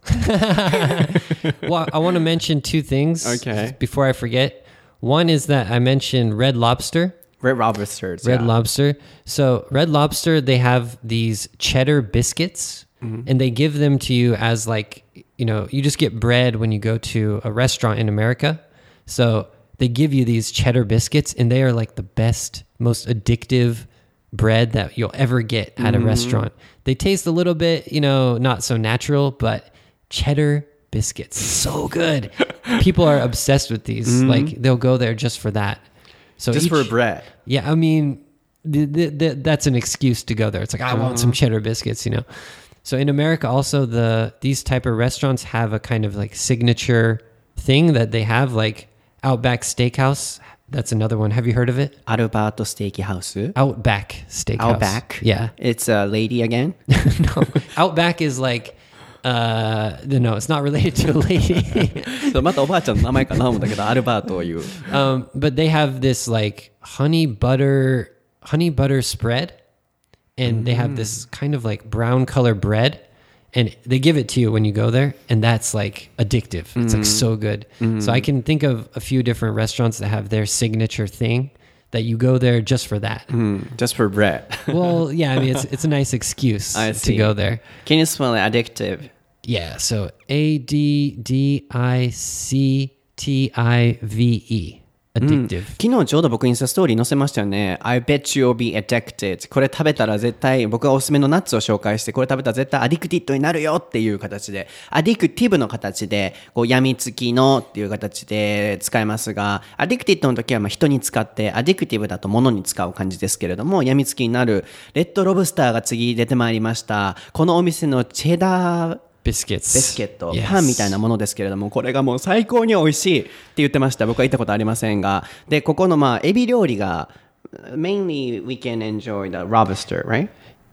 B: well, I want to mention two things
A: Okay.
B: before I forget. One is that I mentioned Red Lobster.
A: Red Lobsters
B: Red
A: yeah.
B: Lobster. So Red Lobster, they have these cheddar biscuits, Mm-hmm. and they give them to you as like you know you just get bread when you go to a restaurant in America. So they give you these cheddar biscuits, and they are like the best, most addictive bread that you'll ever get at a mm-hmm. restaurant. They taste a little bit, you know, not so natural, but cheddar biscuits, so good. People are obsessed with these. Mm-hmm. Like they'll go there just for that. So
A: just for
B: each-
A: bread
B: yeah, I mean, th- th- th- that's an excuse to go there. It's like I want some uh-huh. cheddar biscuits, you know. So in America, also the these type of restaurants have a kind of like signature thing that they have, like Outback Steakhouse. That's another one. Have you heard of it?
A: Outback Steakhouse.
B: Outback Steakhouse.
A: Outback.
B: Yeah,
A: it's a lady again.
B: no, Outback is like. Uh, no, it's not related to a lady.
A: またおばあちゃんの名前かな思うんだけど、アルバートという。
B: Um, but they have this like honey butter, honey butter spread and they have this mm. kind of like brown color bread and they give it to you when you go there and that's like addictive. It's like so mm. good. So i mm. can think of a few different restaurants that have their signature thing that you go there just for that.
A: Just for bread.
B: Well yeah i mean it's, it's a nice excuse
A: I
B: to
A: see.
B: go there.
A: Can you smell it? Addictive?
B: yeah so a d d i c t i v e addictive
A: 昨日ちょうど僕インスタストーリー載せましたよね。I bet you'll be addicted. これ食べたら絶対、僕がおすすめのナッツを紹介して、これ食べたら絶対アディクティッドになるよっていう形で、アディクティブの形で、こう、病みつきのっていう形で使えますが、アディクティッドの時はまあ人に使って、アディクティブだと物に使う感じですけれども、病みつきになる、レッドロブスターが次出てまいりました。このお店のチェダー、
B: biscuits
A: ビスケット、
B: Yes.
A: パンみたいなものですけれども、これがもう最高に美味しいって言ってました。僕は行ったことありませんが。で、ここのまあ、エビ料理が、mainly we can enjoy the lobster, right?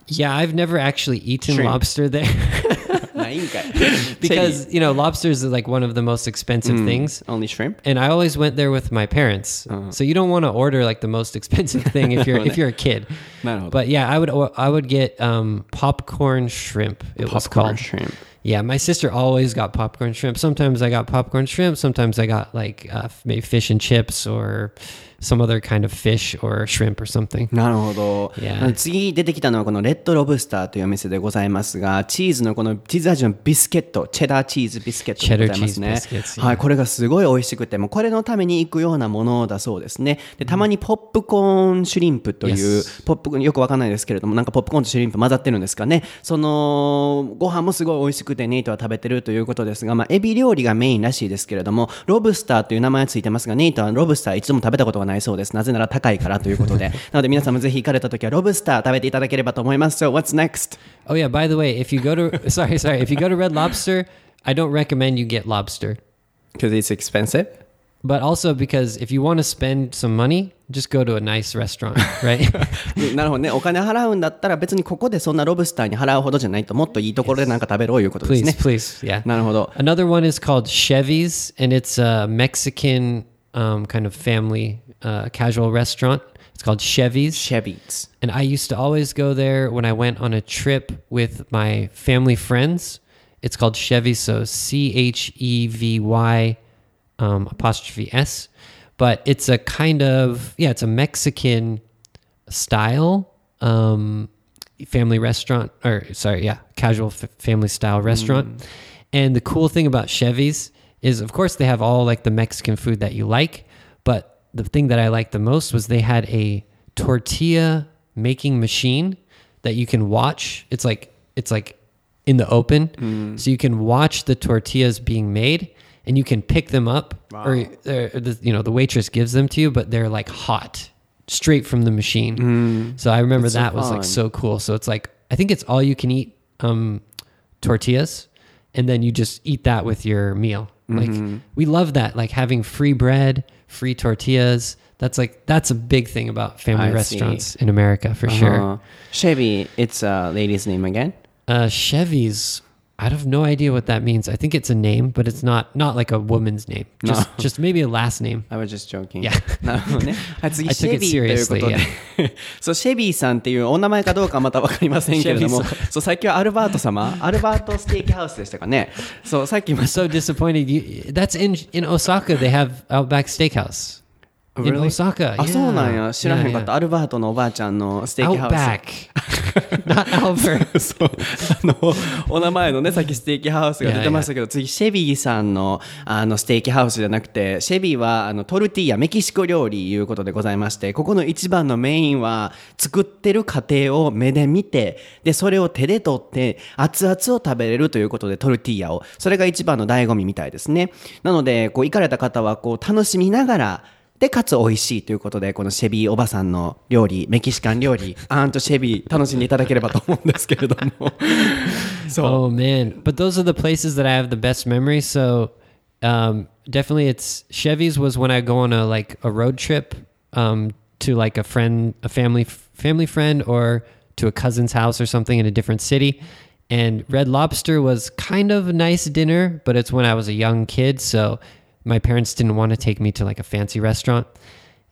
B: Yeah, I've never actually eaten
A: Shrimp.
B: lobster there
A: ないんかい
B: because, you know, lobsters is like one of the most expensive things.
A: Only shrimp?
B: And I always went there with my parents. So you don't want to order like the most expensive thing if you're if you're a kid.
A: なるほど
B: But yeah, I would or- I would get um, popcorn shrimp. It was
A: Popcorn
B: called
A: shrimp.
B: yeah, my sister always got popcorn shrimp. Sometimes I got popcorn shrimp. Sometimes I got like uh, maybe fish and chips or some other kind of fish or shrimp or something.
A: なるほど。
B: Yeah.
A: 次出てきたのはこのレッドロブスターというお店でございますが、チーズのこのチーズ味のビスケット、チェダーチーズビスケットでございますね。はい、これがすごい美味しくて、もうこれのために行くようなものだそうですね。で、たまにポップコーンシュリンプという、
B: Yes.
A: ポップよくわかんないですけれども、なんかポップコーンとシュリンプ混ざってるんですかね。その、ご飯もすごい美味しくて、ネイトは食べてるということですが、まあ、エビ料理がメインらしいですけれども、ロブスターという名前がついてますが、ネイトはロブスター一度も食べたことがないそうです。なぜなら高いからということで。なので皆さんもぜひ行かれた時はロブスター食べていただければと思います。So, what's next?
B: Oh yeah, by the way, if you go to sorry, sorry, if you go to Red Lobster, I don't recommend you get lobster.
A: Because it's expensive?
B: But also because if you want to spend some money, just go to a nice restaurant, right?
A: なるほどね。お金払うんだったら別にここでそんなロブスターに払うほどじゃないと、もっといいところでなんか食べろいうことですね
B: please, please, yeah.
A: なるほど。
B: Another one is called Chevy's, and it's a Mexican um, kind of family uh, casual restaurant. It's called Chevy's.
A: Chevy's.
B: And I used to always go there when I went on a trip with my family friends. It's called Chevy, so C H E V Y um, apostrophe S. but it's a kind of yeah, it's a Mexican style um, family restaurant, or sorry, yeah, casual f- family style restaurant. And the cool thing about Chevy's is, of course, they have all like the Mexican food that you like, but the thing that I liked the most was they had a tortilla making machine that you can watch. It's like it's like in the open, so you can watch the tortillas being made, and you can pick them up, or, or the, you know the waitress gives them to you, but they're like hot, straight from the machine. So I remember
A: That's so
B: that was
A: fun.
B: like so cool. So it's like I think it's all you can eat um, tortillas, and then you just eat that with your meal. Like
A: Mm-hmm.
B: we love that, like having free bread, free tortillas. That's like that's a big thing about family
A: I see.
B: restaurants in America for sure.
A: Uh, Chevy, it's a lady's name again.
B: Uh, Chevy's. I have no idea what that means. I think it's a name, but it's not not like a woman's name. Just just maybe a last name.
A: I was just joking.
B: Yeah.
A: なるほどね。はい、次、
B: I
A: シ
B: took
A: ェ
B: it
A: ビーということ
B: seriously,
A: で。そう、シェビーさんっていうお名前かどうかはまたわかりませんけれども
B: シェビー、
A: そう、さっきはアルバート様、アルバートステーキハウスでしたかね。そう、さっき言いま
B: I'm
A: した。
B: so disappointed. You, that's in in Osaka. They have Outback Steakhouse. In? Osaka.
A: あ、そうなんや。知らへんかった。アルバートのおばあちゃんのステーキ.ハウス。
B: Outback. Not Albert.
A: そう。あの、お名前のね、さっきステーキハウスが出てましたけど、次、シェビーさんの、あの、ステーキハウスじゃなくて、シェビーは、あの、トルティーヤ、メキシコ料理いうことでございまして、ここの一番のメインは、作ってる過程を目で見て、で、それを手で取って、熱々を食べれるということで、トルティーヤを。それが一番の醍醐味みたいですね。なので、こう、行かれた方は、こう、楽しみながら、で、かつ美味しいということで、このシェビーおばさんの料理、メキシカン料理、アンとシェビー楽しんでいただければと思うんですけれども。そう。
B: Oh man, but those are the places that I have the best memories. So um, definitely, it's Chevy's was when I go on a like a road trip um, to like a friend, a family family friend, or to a cousin's house or something in a different city. And Red Lobster was kind of a nice dinner, but it's when I was a young kid, so my parents didn't want to take me to like a fancy restaurant.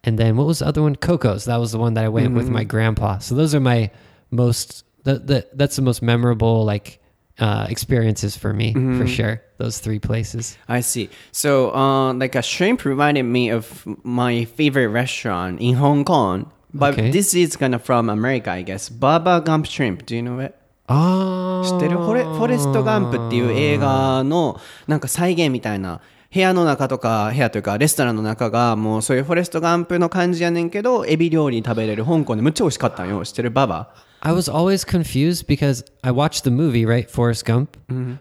B: And then what was the other one? Coco's. That was the one that I went mm-hmm. with my mm-hmm. grandpa. So those are my most the, the that's the most memorable like uh, experiences for me mm-hmm. for sure. Those three places.
A: I see. So uh, like a shrimp reminded me of my favorite restaurant in Hong Kong. But
B: okay.
A: this is kind of from America, I guess. Bubba Gump Shrimp. Do you know it?
B: Oh.
A: あ知ってるフォレフォレスト・ガンプっていう映画のなんか再現みたいな部屋の中とか部屋というかレストランの中がもうそういうフォレスト・ガンプの感じやねんけどエビ料理食べれる香港でむっちゃ美味しかったんよ知ってるババ
B: I was always confused because I watched the movie, right, Forrest Gump.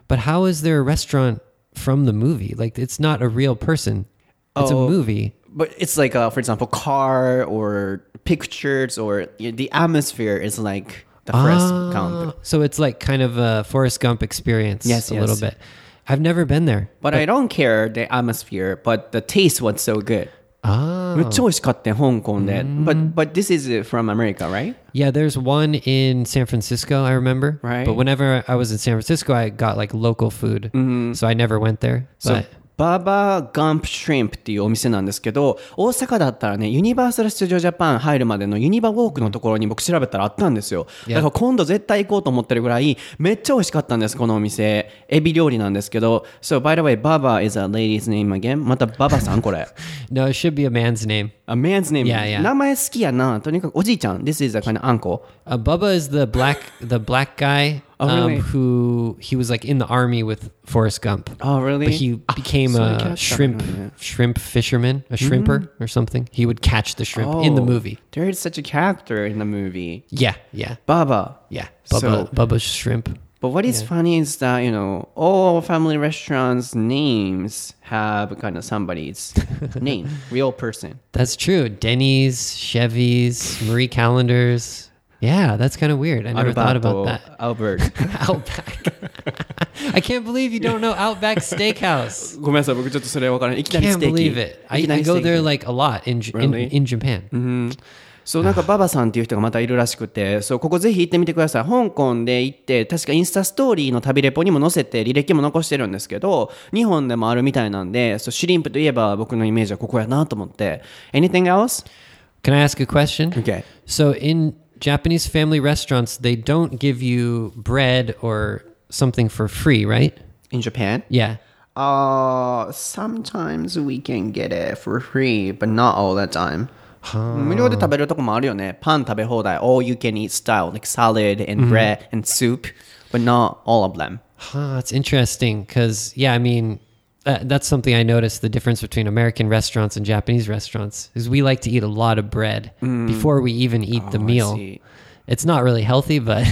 B: But how is there a restaurant from the movie? Like it's not a real person. It's
A: Oh.
B: a movie.
A: But it's like, uh, for example, car or pictures or the atmosphere is like the first
B: Ah,
A: Gump.
B: So it's like kind of a Forrest Gump experience.
A: Yes,
B: a
A: yes.
B: little bit. I've never been there.
A: But, I don't care the atmosphere, but the taste was so good.
B: Ah.
A: Hong Kong that. Mm. But but this is uh, from America, right?
B: Yeah, there's one in San Francisco, I remember.
A: Right.
B: But whenever I was in San Francisco, I got like local food. Mm-hmm. So I never went there.
A: So
B: but
A: バーバーガンプシュリンプっていうお店なんですけど、大阪だったらね、ユニバーサル・スタジオ・ジャパン入るまでのユニバウォークのところに僕調べたらあったんですよ。だから今度絶対行こうと思ってるぐらい、めっちゃ美味しかったんです、このお店。エビ料理なんですけど。So, by the way, Baba is a lady's name again. またババさんこれ。
B: no, it should be a man's name.
A: A man's name?
B: Yeah, yeah.
A: 名前好きやな。とにかくおじいちゃん。This is a kind of uncle.
B: Uh, Bubba is the black the black guy
A: Oh,
B: um, who he was like in the army with Forrest Gump.
A: Oh, really?
B: But he became
A: so
B: a
A: catch
B: shrimp
A: yeah.
B: shrimp fisherman, a shrimper or something. He would catch the shrimp in the
A: Oh,
B: movie.
A: There is such a character in the movie.
B: Yeah, yeah,
A: Baba.
B: yeah.
A: So-
B: Bubba, Bubba's shrimp.
A: But what is funny is that, you know, all family restaurants' names have kind of somebody's name, real person.
B: That's true. Denny's, Chevy's, Marie Callender's. Yeah, that's kind of weird. I never thought about that.
A: Albert.
B: Outback. I can't believe you don't know Outback Steakhouse.
A: ごめんなさい、僕ちょっとそれわからない。いきなり
B: Can't
A: ステーキ。
B: believe it. I,
A: いきな
B: I
A: りス
B: go
A: テーキ
B: there like a lot in J-
A: Really?
B: in, in Japan.
A: そう、なんかババさんっていう人がまたいるらしくて、そう、ここぜひ行ってみてください。香港で行って、確かインスタストーリーの旅レポにも載せて履歴も残してるんですけど、日本でもあるみたいなんで、そう、シュリンプといえば僕のイメージはここやなと思って。Anything else?
B: Can I ask a question?
A: Okay.
B: So in Japanese family restaurants, they don't give you bread or something for free, right?
A: In Japan?
B: Yeah.
A: Uh, sometimes we can get it for free, but not all the time. 無料で食べるとこもあるよね。パン食べ放題。All you can eat style, like salad and bread and soup, but not all of them.
B: Huh, it's interesting because, yeah, I mean, that, that's something I noticed the difference between American restaurants and Japanese restaurants is we like to eat a lot of bread before we even eat the
A: Oh, I
B: meal.
A: see.
B: It's not really healthy, but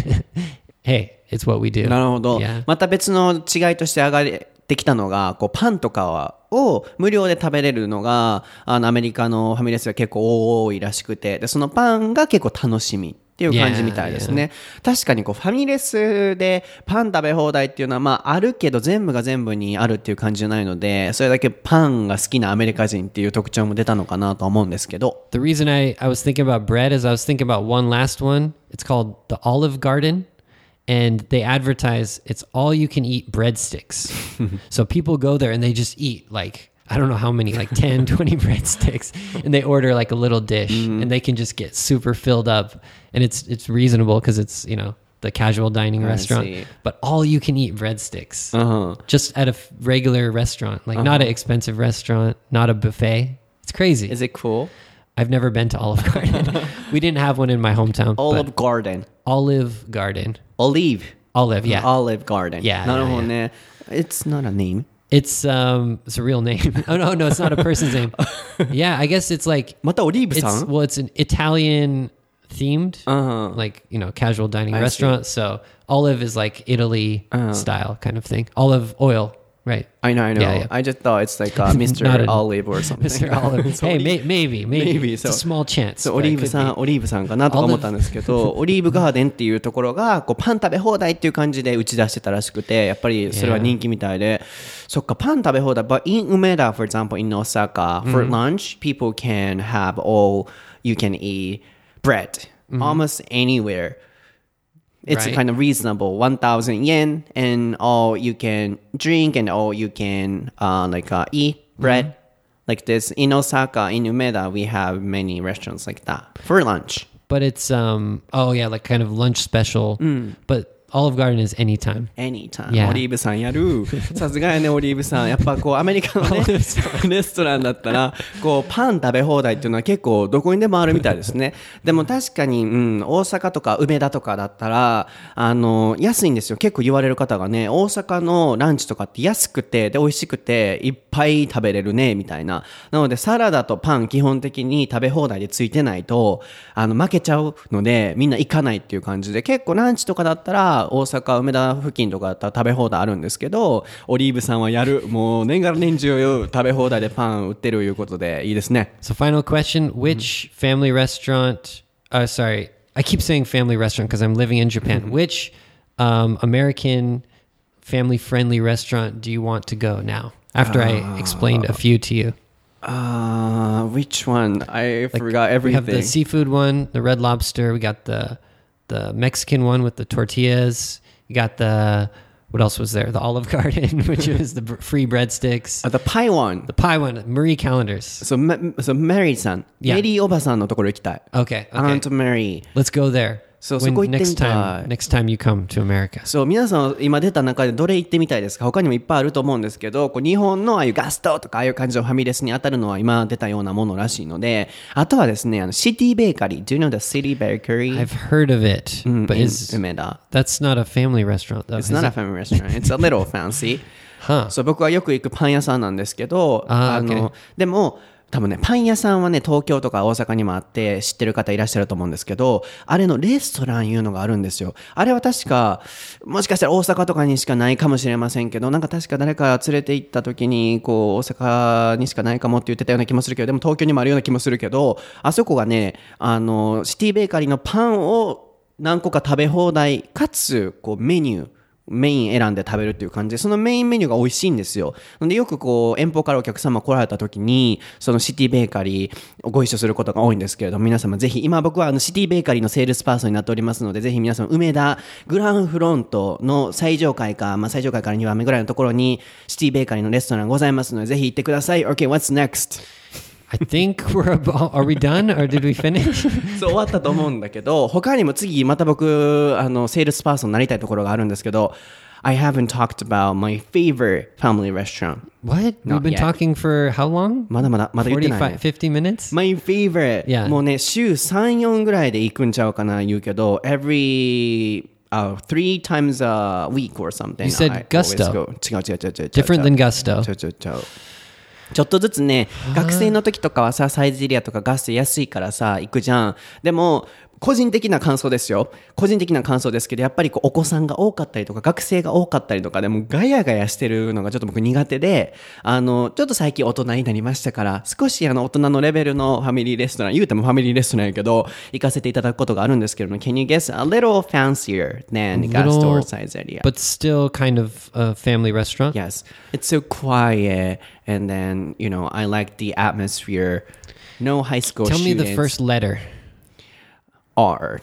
B: hey, it's what we do.
A: なるほど
B: Yeah.。
A: また別の違いとして上がってきたのが、こうパンとかはを無料で食べれるのが、あのアメリカのファミレスでは結構多いらしくて、でそのパンが結構楽しみ。 っていう感じみたいですね。確かにこうファミレスでパン食べ放題っていうのはまああるけど全部が全部にあるっていう感じじゃないので、それだけパンが好きなアメリカ人っていう特徴も出たのかなとは思うんですけど。
B: The reason I, I was thinking about bread is I was thinking about one last one. It's called the Olive Garden. And they advertise it's all you can eat breadsticks. so people go there and they just eat like, I don't know how many, like 10, 20 breadsticks, and they order like a little dish mm. and they can just get super filled up. And it's it's reasonable because it's, you know, the casual dining I restaurant.
A: See.
B: But all you can eat breadsticks
A: uh-huh.
B: just at a f- regular restaurant, like uh-huh. not an expensive restaurant, not a buffet. It's crazy.
A: Is it cool?
B: I've never been to Olive Garden. we didn't have one in my hometown.
A: Olive Garden.
B: Olive Garden.
A: Olive.
B: Olive, yeah.
A: Olive Garden.
B: Yeah.
A: Not yeah, yeah. It's not a name.
B: It's um it's a real name. oh no, no, it's not a person's name. Yeah, I guess it's like
A: またオリーブさ
B: it's
A: ん
B: well, it's an Italian themed
A: Uh-huh.
B: like, you know, casual dining
A: I see.
B: restaurant. So olive is like Italy style kind of thing. Olive oil, right?
A: I know, I know.
B: Yeah, yeah.
A: I just thought it's like uh, Mr.
B: An-
A: Olive or something.
B: Mr. Olive.
A: So
B: hey, may, maybe, maybe,
A: Maybe,
B: It's a
A: so-
B: small chance.
A: そうオリーブさん.オリーブさんかなとか思ったんですけど、オリーブガーデンっていうところが、こうパン食べ放題っていう感じで打ち出してたらしくて、やっぱりそれは人気みたいで、そっか、パン食べ放題。But in Umeda, for example, in Osaka, for lunch, people can have all you can eat bread almost anywhere. It's
B: Right.
A: kind of reasonable, 1,000 yen, and all you can drink and all you can uh, like uh, eat bread. Like this in Osaka, in Umeda, we have many restaurants like that for lunch.
B: But it's um oh yeah, like kind of lunch special. But Olive Garden is anytime.
A: Anytime.
B: Yeah.
A: オリーブさんやる。さすがやね、オリーブさん。やっぱこう、アメリカのね、レストランだったら、こう、パン食べ放題っていうのは結構どこにでもあるみたいですね。でも確かに、うん、大阪とか梅田とかだったら、あの、安いんですよ。結構言われる方がね、大阪のランチとかって安くて、で、美味しくて、いっぱい食べれるね、みたいな。なので、サラダとパン基本的に食べ放題でついてないと、あの、負けちゃうので、みんな行かないっていう感じで、結構ランチとかだったら、大阪、梅田付近とかだったら食べ放題あるんですけど、オリーブさんはやる。もう年がら年中食べ放題でパン売ってるいうことでいいですね。
B: So final question, which family restaurant uh sorry, I keep saying family restaurant because I'm living in Japan. Which um American family friendly restaurant do you want to go now? After I explained a few to you.
A: Uh, which one? I forgot
B: We have
A: everything.
B: the seafood one, the red lobster, we got the the Mexican one with the tortillas. You got the what else was there? The Olive Garden, which was the free breadsticks.
A: The pie one,
B: Marie Callender's.
A: そう、まそう、マリーさん。
B: Yeah.
A: メリーおばさんのところ行きたい。
B: Okay, okay.
A: Aunt Mary.
B: Let's go there.
A: So- そこ行ってみ
B: next
A: たい。
B: time, next time you come to America.
A: そう、皆さん今出た中でどれ行ってみたいですか他にもいっぱいあると思うんですけど、こう日本のああいうガストとかああいう感じのファミレスに当たるのは今出たようなものらしいので、あとはですね、あの、シティベーカリー。Do you know the City Bakery?
B: I've heard of it, but is that's not a family restaurant though.
A: It's not a family restaurant. It's a little fancy.
B: Huh.
A: そう、僕はよく行くパン屋さんなんですけど、
B: あー
A: の、でも、多分ね、パン屋さんはね、東京とか大阪にもあって知ってる方いらっしゃると思うんですけど、あれのレストランいうのがあるんですよ。あれは確か、もしかしたら大阪とかにしかないかもしれませんけど、なんか確か誰か連れて行った時に、こう、大阪にしかないかもって言ってたような気もするけど、でも東京にもあるような気もするけど、あそこがね、あの、シティベーカリーのパンを何個か食べ放題、かつ、こう、メニュー、メイン選んで食べるっていう感じで、そのメインメニューが美味しいんですよ。なんでよくこう、遠方からお客様来られた時に、そのシティベーカリーをご一緒することが多いんですけれども、皆様ぜひ、今僕はあのシティベーカリーのセールスパーソンになっておりますので、ぜひ皆様、梅田グランフロントの最上階か、まあ最上階から2番目ぐらいのところに、シティベーカリーのレストランございますので、ぜひ行ってください。Okay, what's next?
B: I think we're about, are we done or did we finish?
A: そう終わったと思うんだけど他にも次また僕あのセールスパーソンになりたいところがあるんですけど I haven't talked about my favorite family restaurant.
B: What?
A: Not
B: We've been
A: yet.
B: talking for how long?
A: まだまだ、まだ言ってない、
B: 45, 50 minutes?
A: My favorite.
B: Yeah.
A: もうね、週3、4ぐらいで行くんちゃうかな言うけど、every、uh, three times a week or something.
B: You said
A: I always
B: gusto.
A: go. 違う違う違う違う違う。
B: Different than gusto.
A: ちょちょちょ。 ちょっとずつね、学生の時とかはさ、サイゼリアとかガスト安いからさ、行くじゃん。でも、個人的な感想ですよ。個人的な感想ですけど、やっぱりこうお子さんが多かったりとか、学生が多かったりとかでもうガヤガヤしてるのがちょっと僕苦手で、あの、ちょっと最近大人になりましたから、少しあの大人のレベルのファミリーレストラン、言うてもファミリーレストランやけど、行かせていただくことがあるんですけれども、Can you guess a little fancier than Gasto or Saizeriya?
B: but still kind of a family restaurant?
A: Yes, it's so quiet, and then you know I like the atmosphere. No high school
B: Tell me the
A: students
B: first letter.
A: R.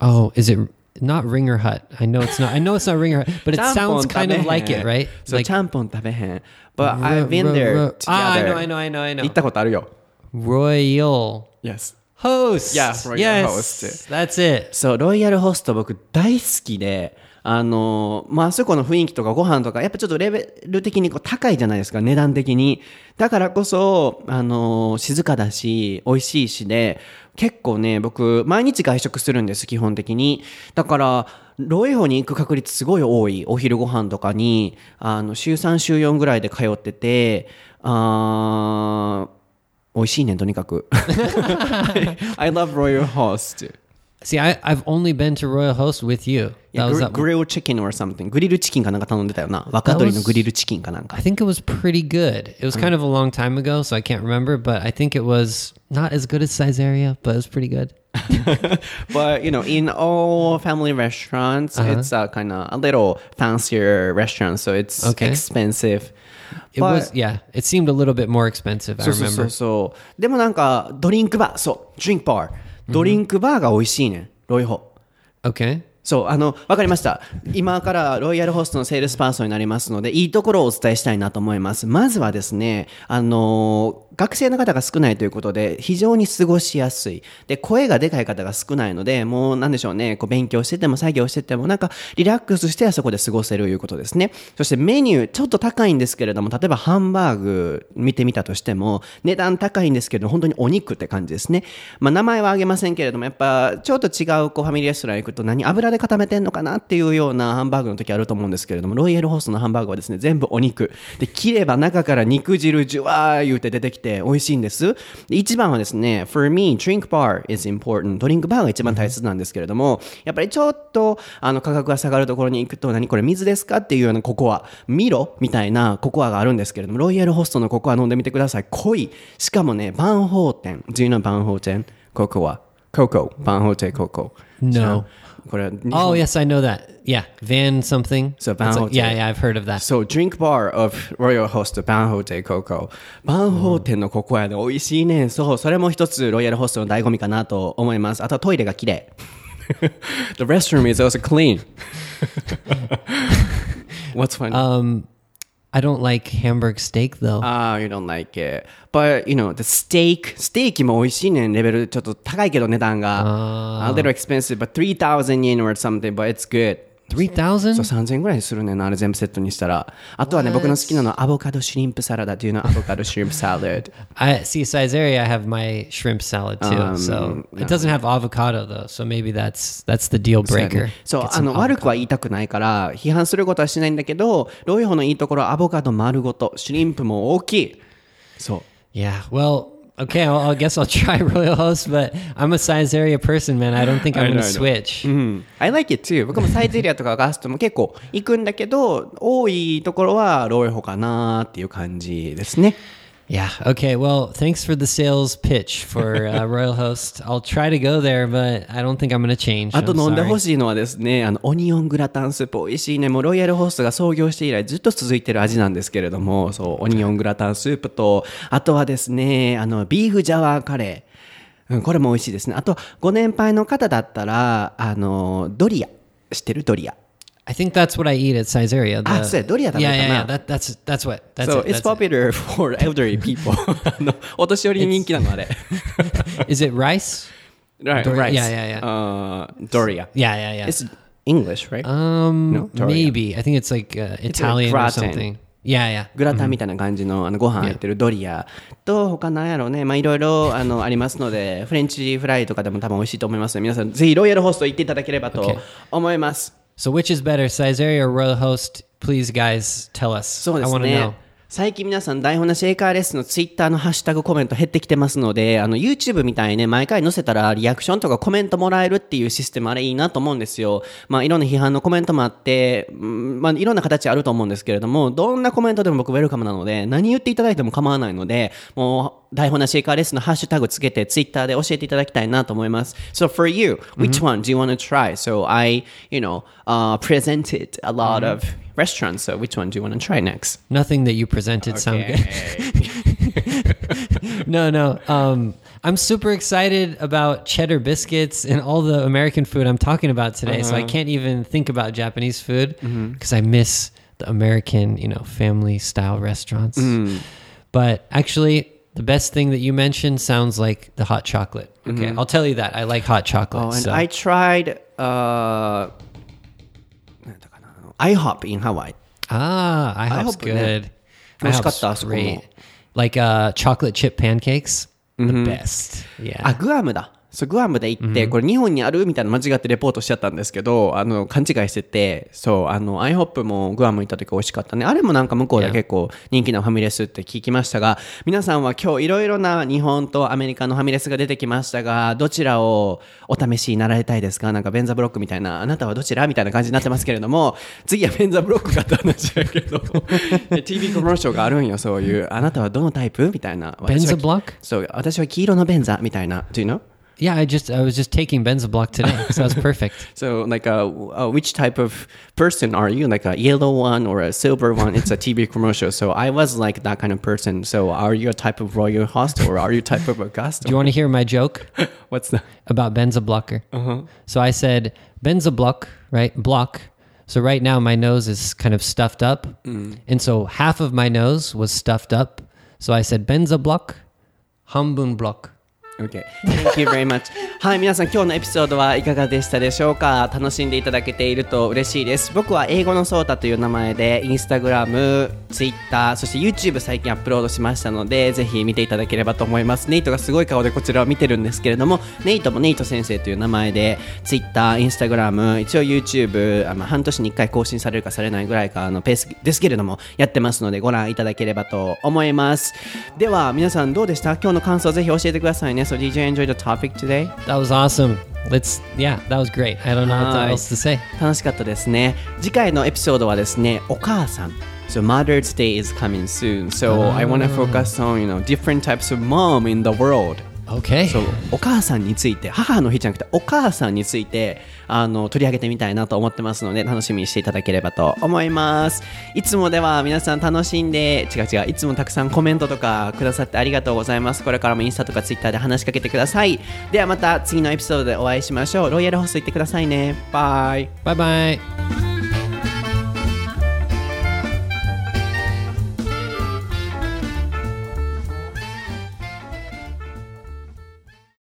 B: Oh, is it not Ringer Hut? I know it's not. I know it's not Ringer Hut, but it sounds kind of like it, right?
A: So
B: like
A: ちゃんぽん食べへん。But I've been there.
B: Ah, I know, I know, I know, I know.
A: 行ったことあるよ。
B: Royal
A: Yes.
B: Host.
A: Yeah, Royal
B: yes,
A: Host.
B: That's it.
A: そう、ロイヤルホスト僕大好きで、あのまああそこの雰囲気とかご飯とか、やっぱちょっとレベル的にこう高いじゃないですか、値段的に。だからこそ、あの静かだし、美味しいしで、結構ね、僕、毎日外食するんです、基本的に。だから、ロイホに行く確率すごい多い。お昼ご飯とかに、あの、週3、週4ぐらいで通ってて、あー美味しいね、とにかく。I love Royal Host.
B: See, I, I've only been to Royal Host with you. That was
A: グ
B: that
A: グ one. リルチキン or something chicken
B: I think it was pretty good. It was hmm. kind of a long time ago, so I can't remember, but I think it was not as good as Saizeriya, but it was pretty good.
A: but you know in all family restaurants uh-huh. it's uh, a kind of a little fancier restaurant so it's
B: Okay.
A: expensive
B: It
A: But-
B: was yeah. It seemed a little bit more expensive. I remember
A: そうそうそ
B: remember.
A: うそうでもなんかドリンクバーそうドリンクバードリンクバーが美味しいねん。ロイホ。
B: Okay.
A: そう、あの、わかりました。今からロイヤルホストのセールスパーソンになりますので、いいところをお伝えしたいなと思います。まずはですね、あの、学生の方が少ないということで、非常に過ごしやすい。で、声がでかい方が少ないので、もうなんでしょうね、こう勉強してても作業してても、なんかリラックスしてあそこで過ごせるということですね。そしてメニュー、ちょっと高いんですけれども、例えばハンバーグ見てみたとしても、値段高いんですけど、本当にお肉って感じですね。まあ、名前は挙げませんけれども、やっぱちょっと違うこうファミリーレストラン行くと何油で固めてんのかなっていうようなハンバーグの時あると思うんですけれども、ロイヤルホストのハンバーグはですね、全部お肉。で、切れば中から肉汁ジュワー言うて出てきて美味しいんです。で一番はですね、for me, drink bar is important. ドリンクバーが一番大切なんですけれども、やっぱりちょっとあの価格が下がるところに行くと、何これ水ですかっていうようなココア、ミロみたいなココアがあるんですけれども、ロイヤルホストのココア飲んでみてください。濃い。しかもね、バンホーテン。Do you know バンホーテンココア。ココ。バンホーテンココ。
B: No.
A: これは日
B: Oh,
A: 本
B: yes, I know that. Yeah, Van something.
A: So Banho.
B: yeah, yeah, I've heard of that.
A: So drink bar of Royal Host Banho Day Coco. Banho The restroom is also clean. What's funny?
B: Um, I don't like Hamburg steak though.
A: Ah, you don't like it. But you know, the steak, steak も美味しいねん。レベルちょっと高いけど値段が。Uh, a little expensive, but 3,000 yen or something, but it's good.
B: 3000?
A: そう3000円ぐらいするねんな、あれ全部セットにしたら。あとはね、僕の好きなのはアボカドシュリンプサラダっていうのアボカドシュリンプサラダ。
B: I see Caesarea. I have my shrimp salad too.
A: Um,
B: so it doesn't have avocado though. So maybe that's that's the deal breaker.
A: そう、
B: Get
A: あ
B: some
A: の.悪くは言いたくないから、批判することはしないんだけど、ロイホのいいところはアボカド丸ごと、シュリンプも大きい。そう。
B: Yeah. Well, okay. I'll, I guess I'll try Royal Host, but I'm a Caesarea person, man. I don't think I'm gonna switch.
A: うん。I like it too. 僕もサイゼリアとかガストも結構行くんだけど、多いところはロイホかなっていう感じですね。
B: Yeah. Okay. Well, thanks for the sales pitch for uh, Royal Host. I'll try to go there, but I don't think I'm gonna change.
A: あと飲んで.ほしいのはですね、あの、オニオングラタンスープ美味しいね。もうロイヤルホストが創業して以来ずっと続いてる味なんですけれども、そう、オニオングラタンスープと、あとはですね、あの、ビーフジャワーカレー。うん、これも美味しいですね。あと、ご年配の方だったら、あの、ドリア。知ってる？ドリア。
B: I think that's what I eat at Caesarea.
A: Ah,
B: the-
A: so Doria
B: Yeah, yeah, yeah.
A: 食べたな。
B: That, that's that's what. That's
A: so
B: it.
A: it's
B: that's it.
A: popular for elderly people. あの、お年寄りに人気なのあれ。
B: Is it rice?
A: right,
B: Dor-
A: rice.
B: yeah, yeah, yeah.
A: Uh, Doria.
B: Yeah, yeah, yeah.
A: It's English, right?
B: Um,
A: No, Victoria.
B: maybe. I think it's like uh, Italian or
A: gratin.
B: something. Yeah, yeah.
A: グラタンみたいな感じのあのご飯入ってるドリアと他なんやろうねまあいろいろあのありますのでフレンチフライとかでも多分美味しいと思いますので皆さんぜひロイヤルホスト行っていただければと
B: Okay.
A: 思います、
B: So which is better, Saizeriya or Royal Host? Please, guys, tell us.
A: So
B: I want to know.
A: 最近皆さん台本なし英会話レッスンのツイッターのハッシュタグコメント減ってきてますのであの YouTube みたいにね毎回載せたらリアクションとかコメントもらえるっていうシステムあれいいなと思うんですよ。まあいろんな批判のコメントもあって、うんまあいろんな形あると思うんですけれどもどんなコメントでも僕ウェルカムなので何言っていただいても構わないのでもう台本なし英会話レッスンのハッシュタグつけてツイッターで教えていただきたいなと思います。So for you which one do you want to try? So I you know、uh, presented a lot of restaurants. So, which one do you want to try next?
B: Nothing that you presented okay. sounded good. no, no. Um, I'm super excited about cheddar biscuits and all the American food I'm talking about today. Uh-huh. So I uh-huh. can't even think about Japanese food because mm-hmm. I miss the American, you know, family style restaurants. Mm. But actually, the best thing that you mentioned sounds like the hot chocolate. Okay, mm-hmm. I'll tell you that I like hot chocolate.
A: Oh, and
B: so.
A: I tried. Uh IHOP in Hawaii.
B: ah, IHOP's
A: IHOP ね。
B: good.
A: 美味しかった、
B: IHOP's
A: あそこも。
B: great. Like uh, chocolate chip pancakes, the best. Yeah.
A: あ、グアムだ。 そう、グアムで行って、これ日本にあるみたいな間違ってレポートしちゃったんですけど、あの、勘違いしてて、そう、あの、IHOP もグアム行った時美味しかったね。あれもなんか向こうで結構人気なファミレスって聞きましたが、皆さんは今日いろいろな日本とアメリカのファミレスが出てきましたが、どちらをお試しになられたいですか？なんかベンザブロックみたいな、あなたはどちらみたいな感じになってますけれども、次はベンザブロックかって話だけど、TV コマーシャルがあるんよ、そういう。あなたはどのタイプ？みたいな。私は
B: Benza block?
A: そう、私は黄色のベンザみたいな。Do you know?
B: Yeah, I just I was just taking Benzablock today, so that's perfect.
A: So, like, uh, uh, which type of person are you? Like a yellow one or a silver one? It's a TV commercial. So I was like that kind of person. So are you a type of royal host or are you type of a guest?
B: Do you want to hear my joke
A: What's the?
B: about Benzablocker? So I said Benzablock, right? Block. So right now my nose is kind of stuffed up, and so half of my nose was stuffed up. So I said Benzablock, Hambun block.
A: Okay. Thank you very much. はい、皆さん今日のエピソードはいかがでしたでしょうか？楽しんでいただけていると嬉しいです。僕は英語のソータという名前で、インスタグラム、ツイッター、そして YouTube 最近アップロードしましたので、ぜひ見ていただければと思います。ネイトがすごい顔でこちらを見てるんですけれども、ネイトもネイト先生という名前で、ツイッター、インスタグラム、一応 YouTube、あまあ半年に1回更新されるかされないぐらいかのペースですけれども、やってますので、ご覧いただければと思います。では、皆さんどうでした？今日の感想ぜひ教えてくださいね。So, did you enjoy the topic today?
B: That was awesome. Let's yeah, that was great. I don't know what
A: Hi.
B: else to say.
A: 楽しかったですね。次回のエピソードはですね、お母さん。So Mother's Day is coming soon. So I want to focus on, you know, different types of mom in the world.
B: Okay.
A: そうお母さんについて母の日じゃなくてお母さんについてあの取り上げてみたいなと思ってますので楽しみにしていただければと思います。いつもでは皆さん楽しんで違う違ういつもたくさんコメントとかくださってありがとうございます。これからもインスタとかツイッターで話しかけてください。ではまた次のエピソードでお会いしましょう。ロイヤルホスト行ってくださいね。バイ。
B: Bye bye.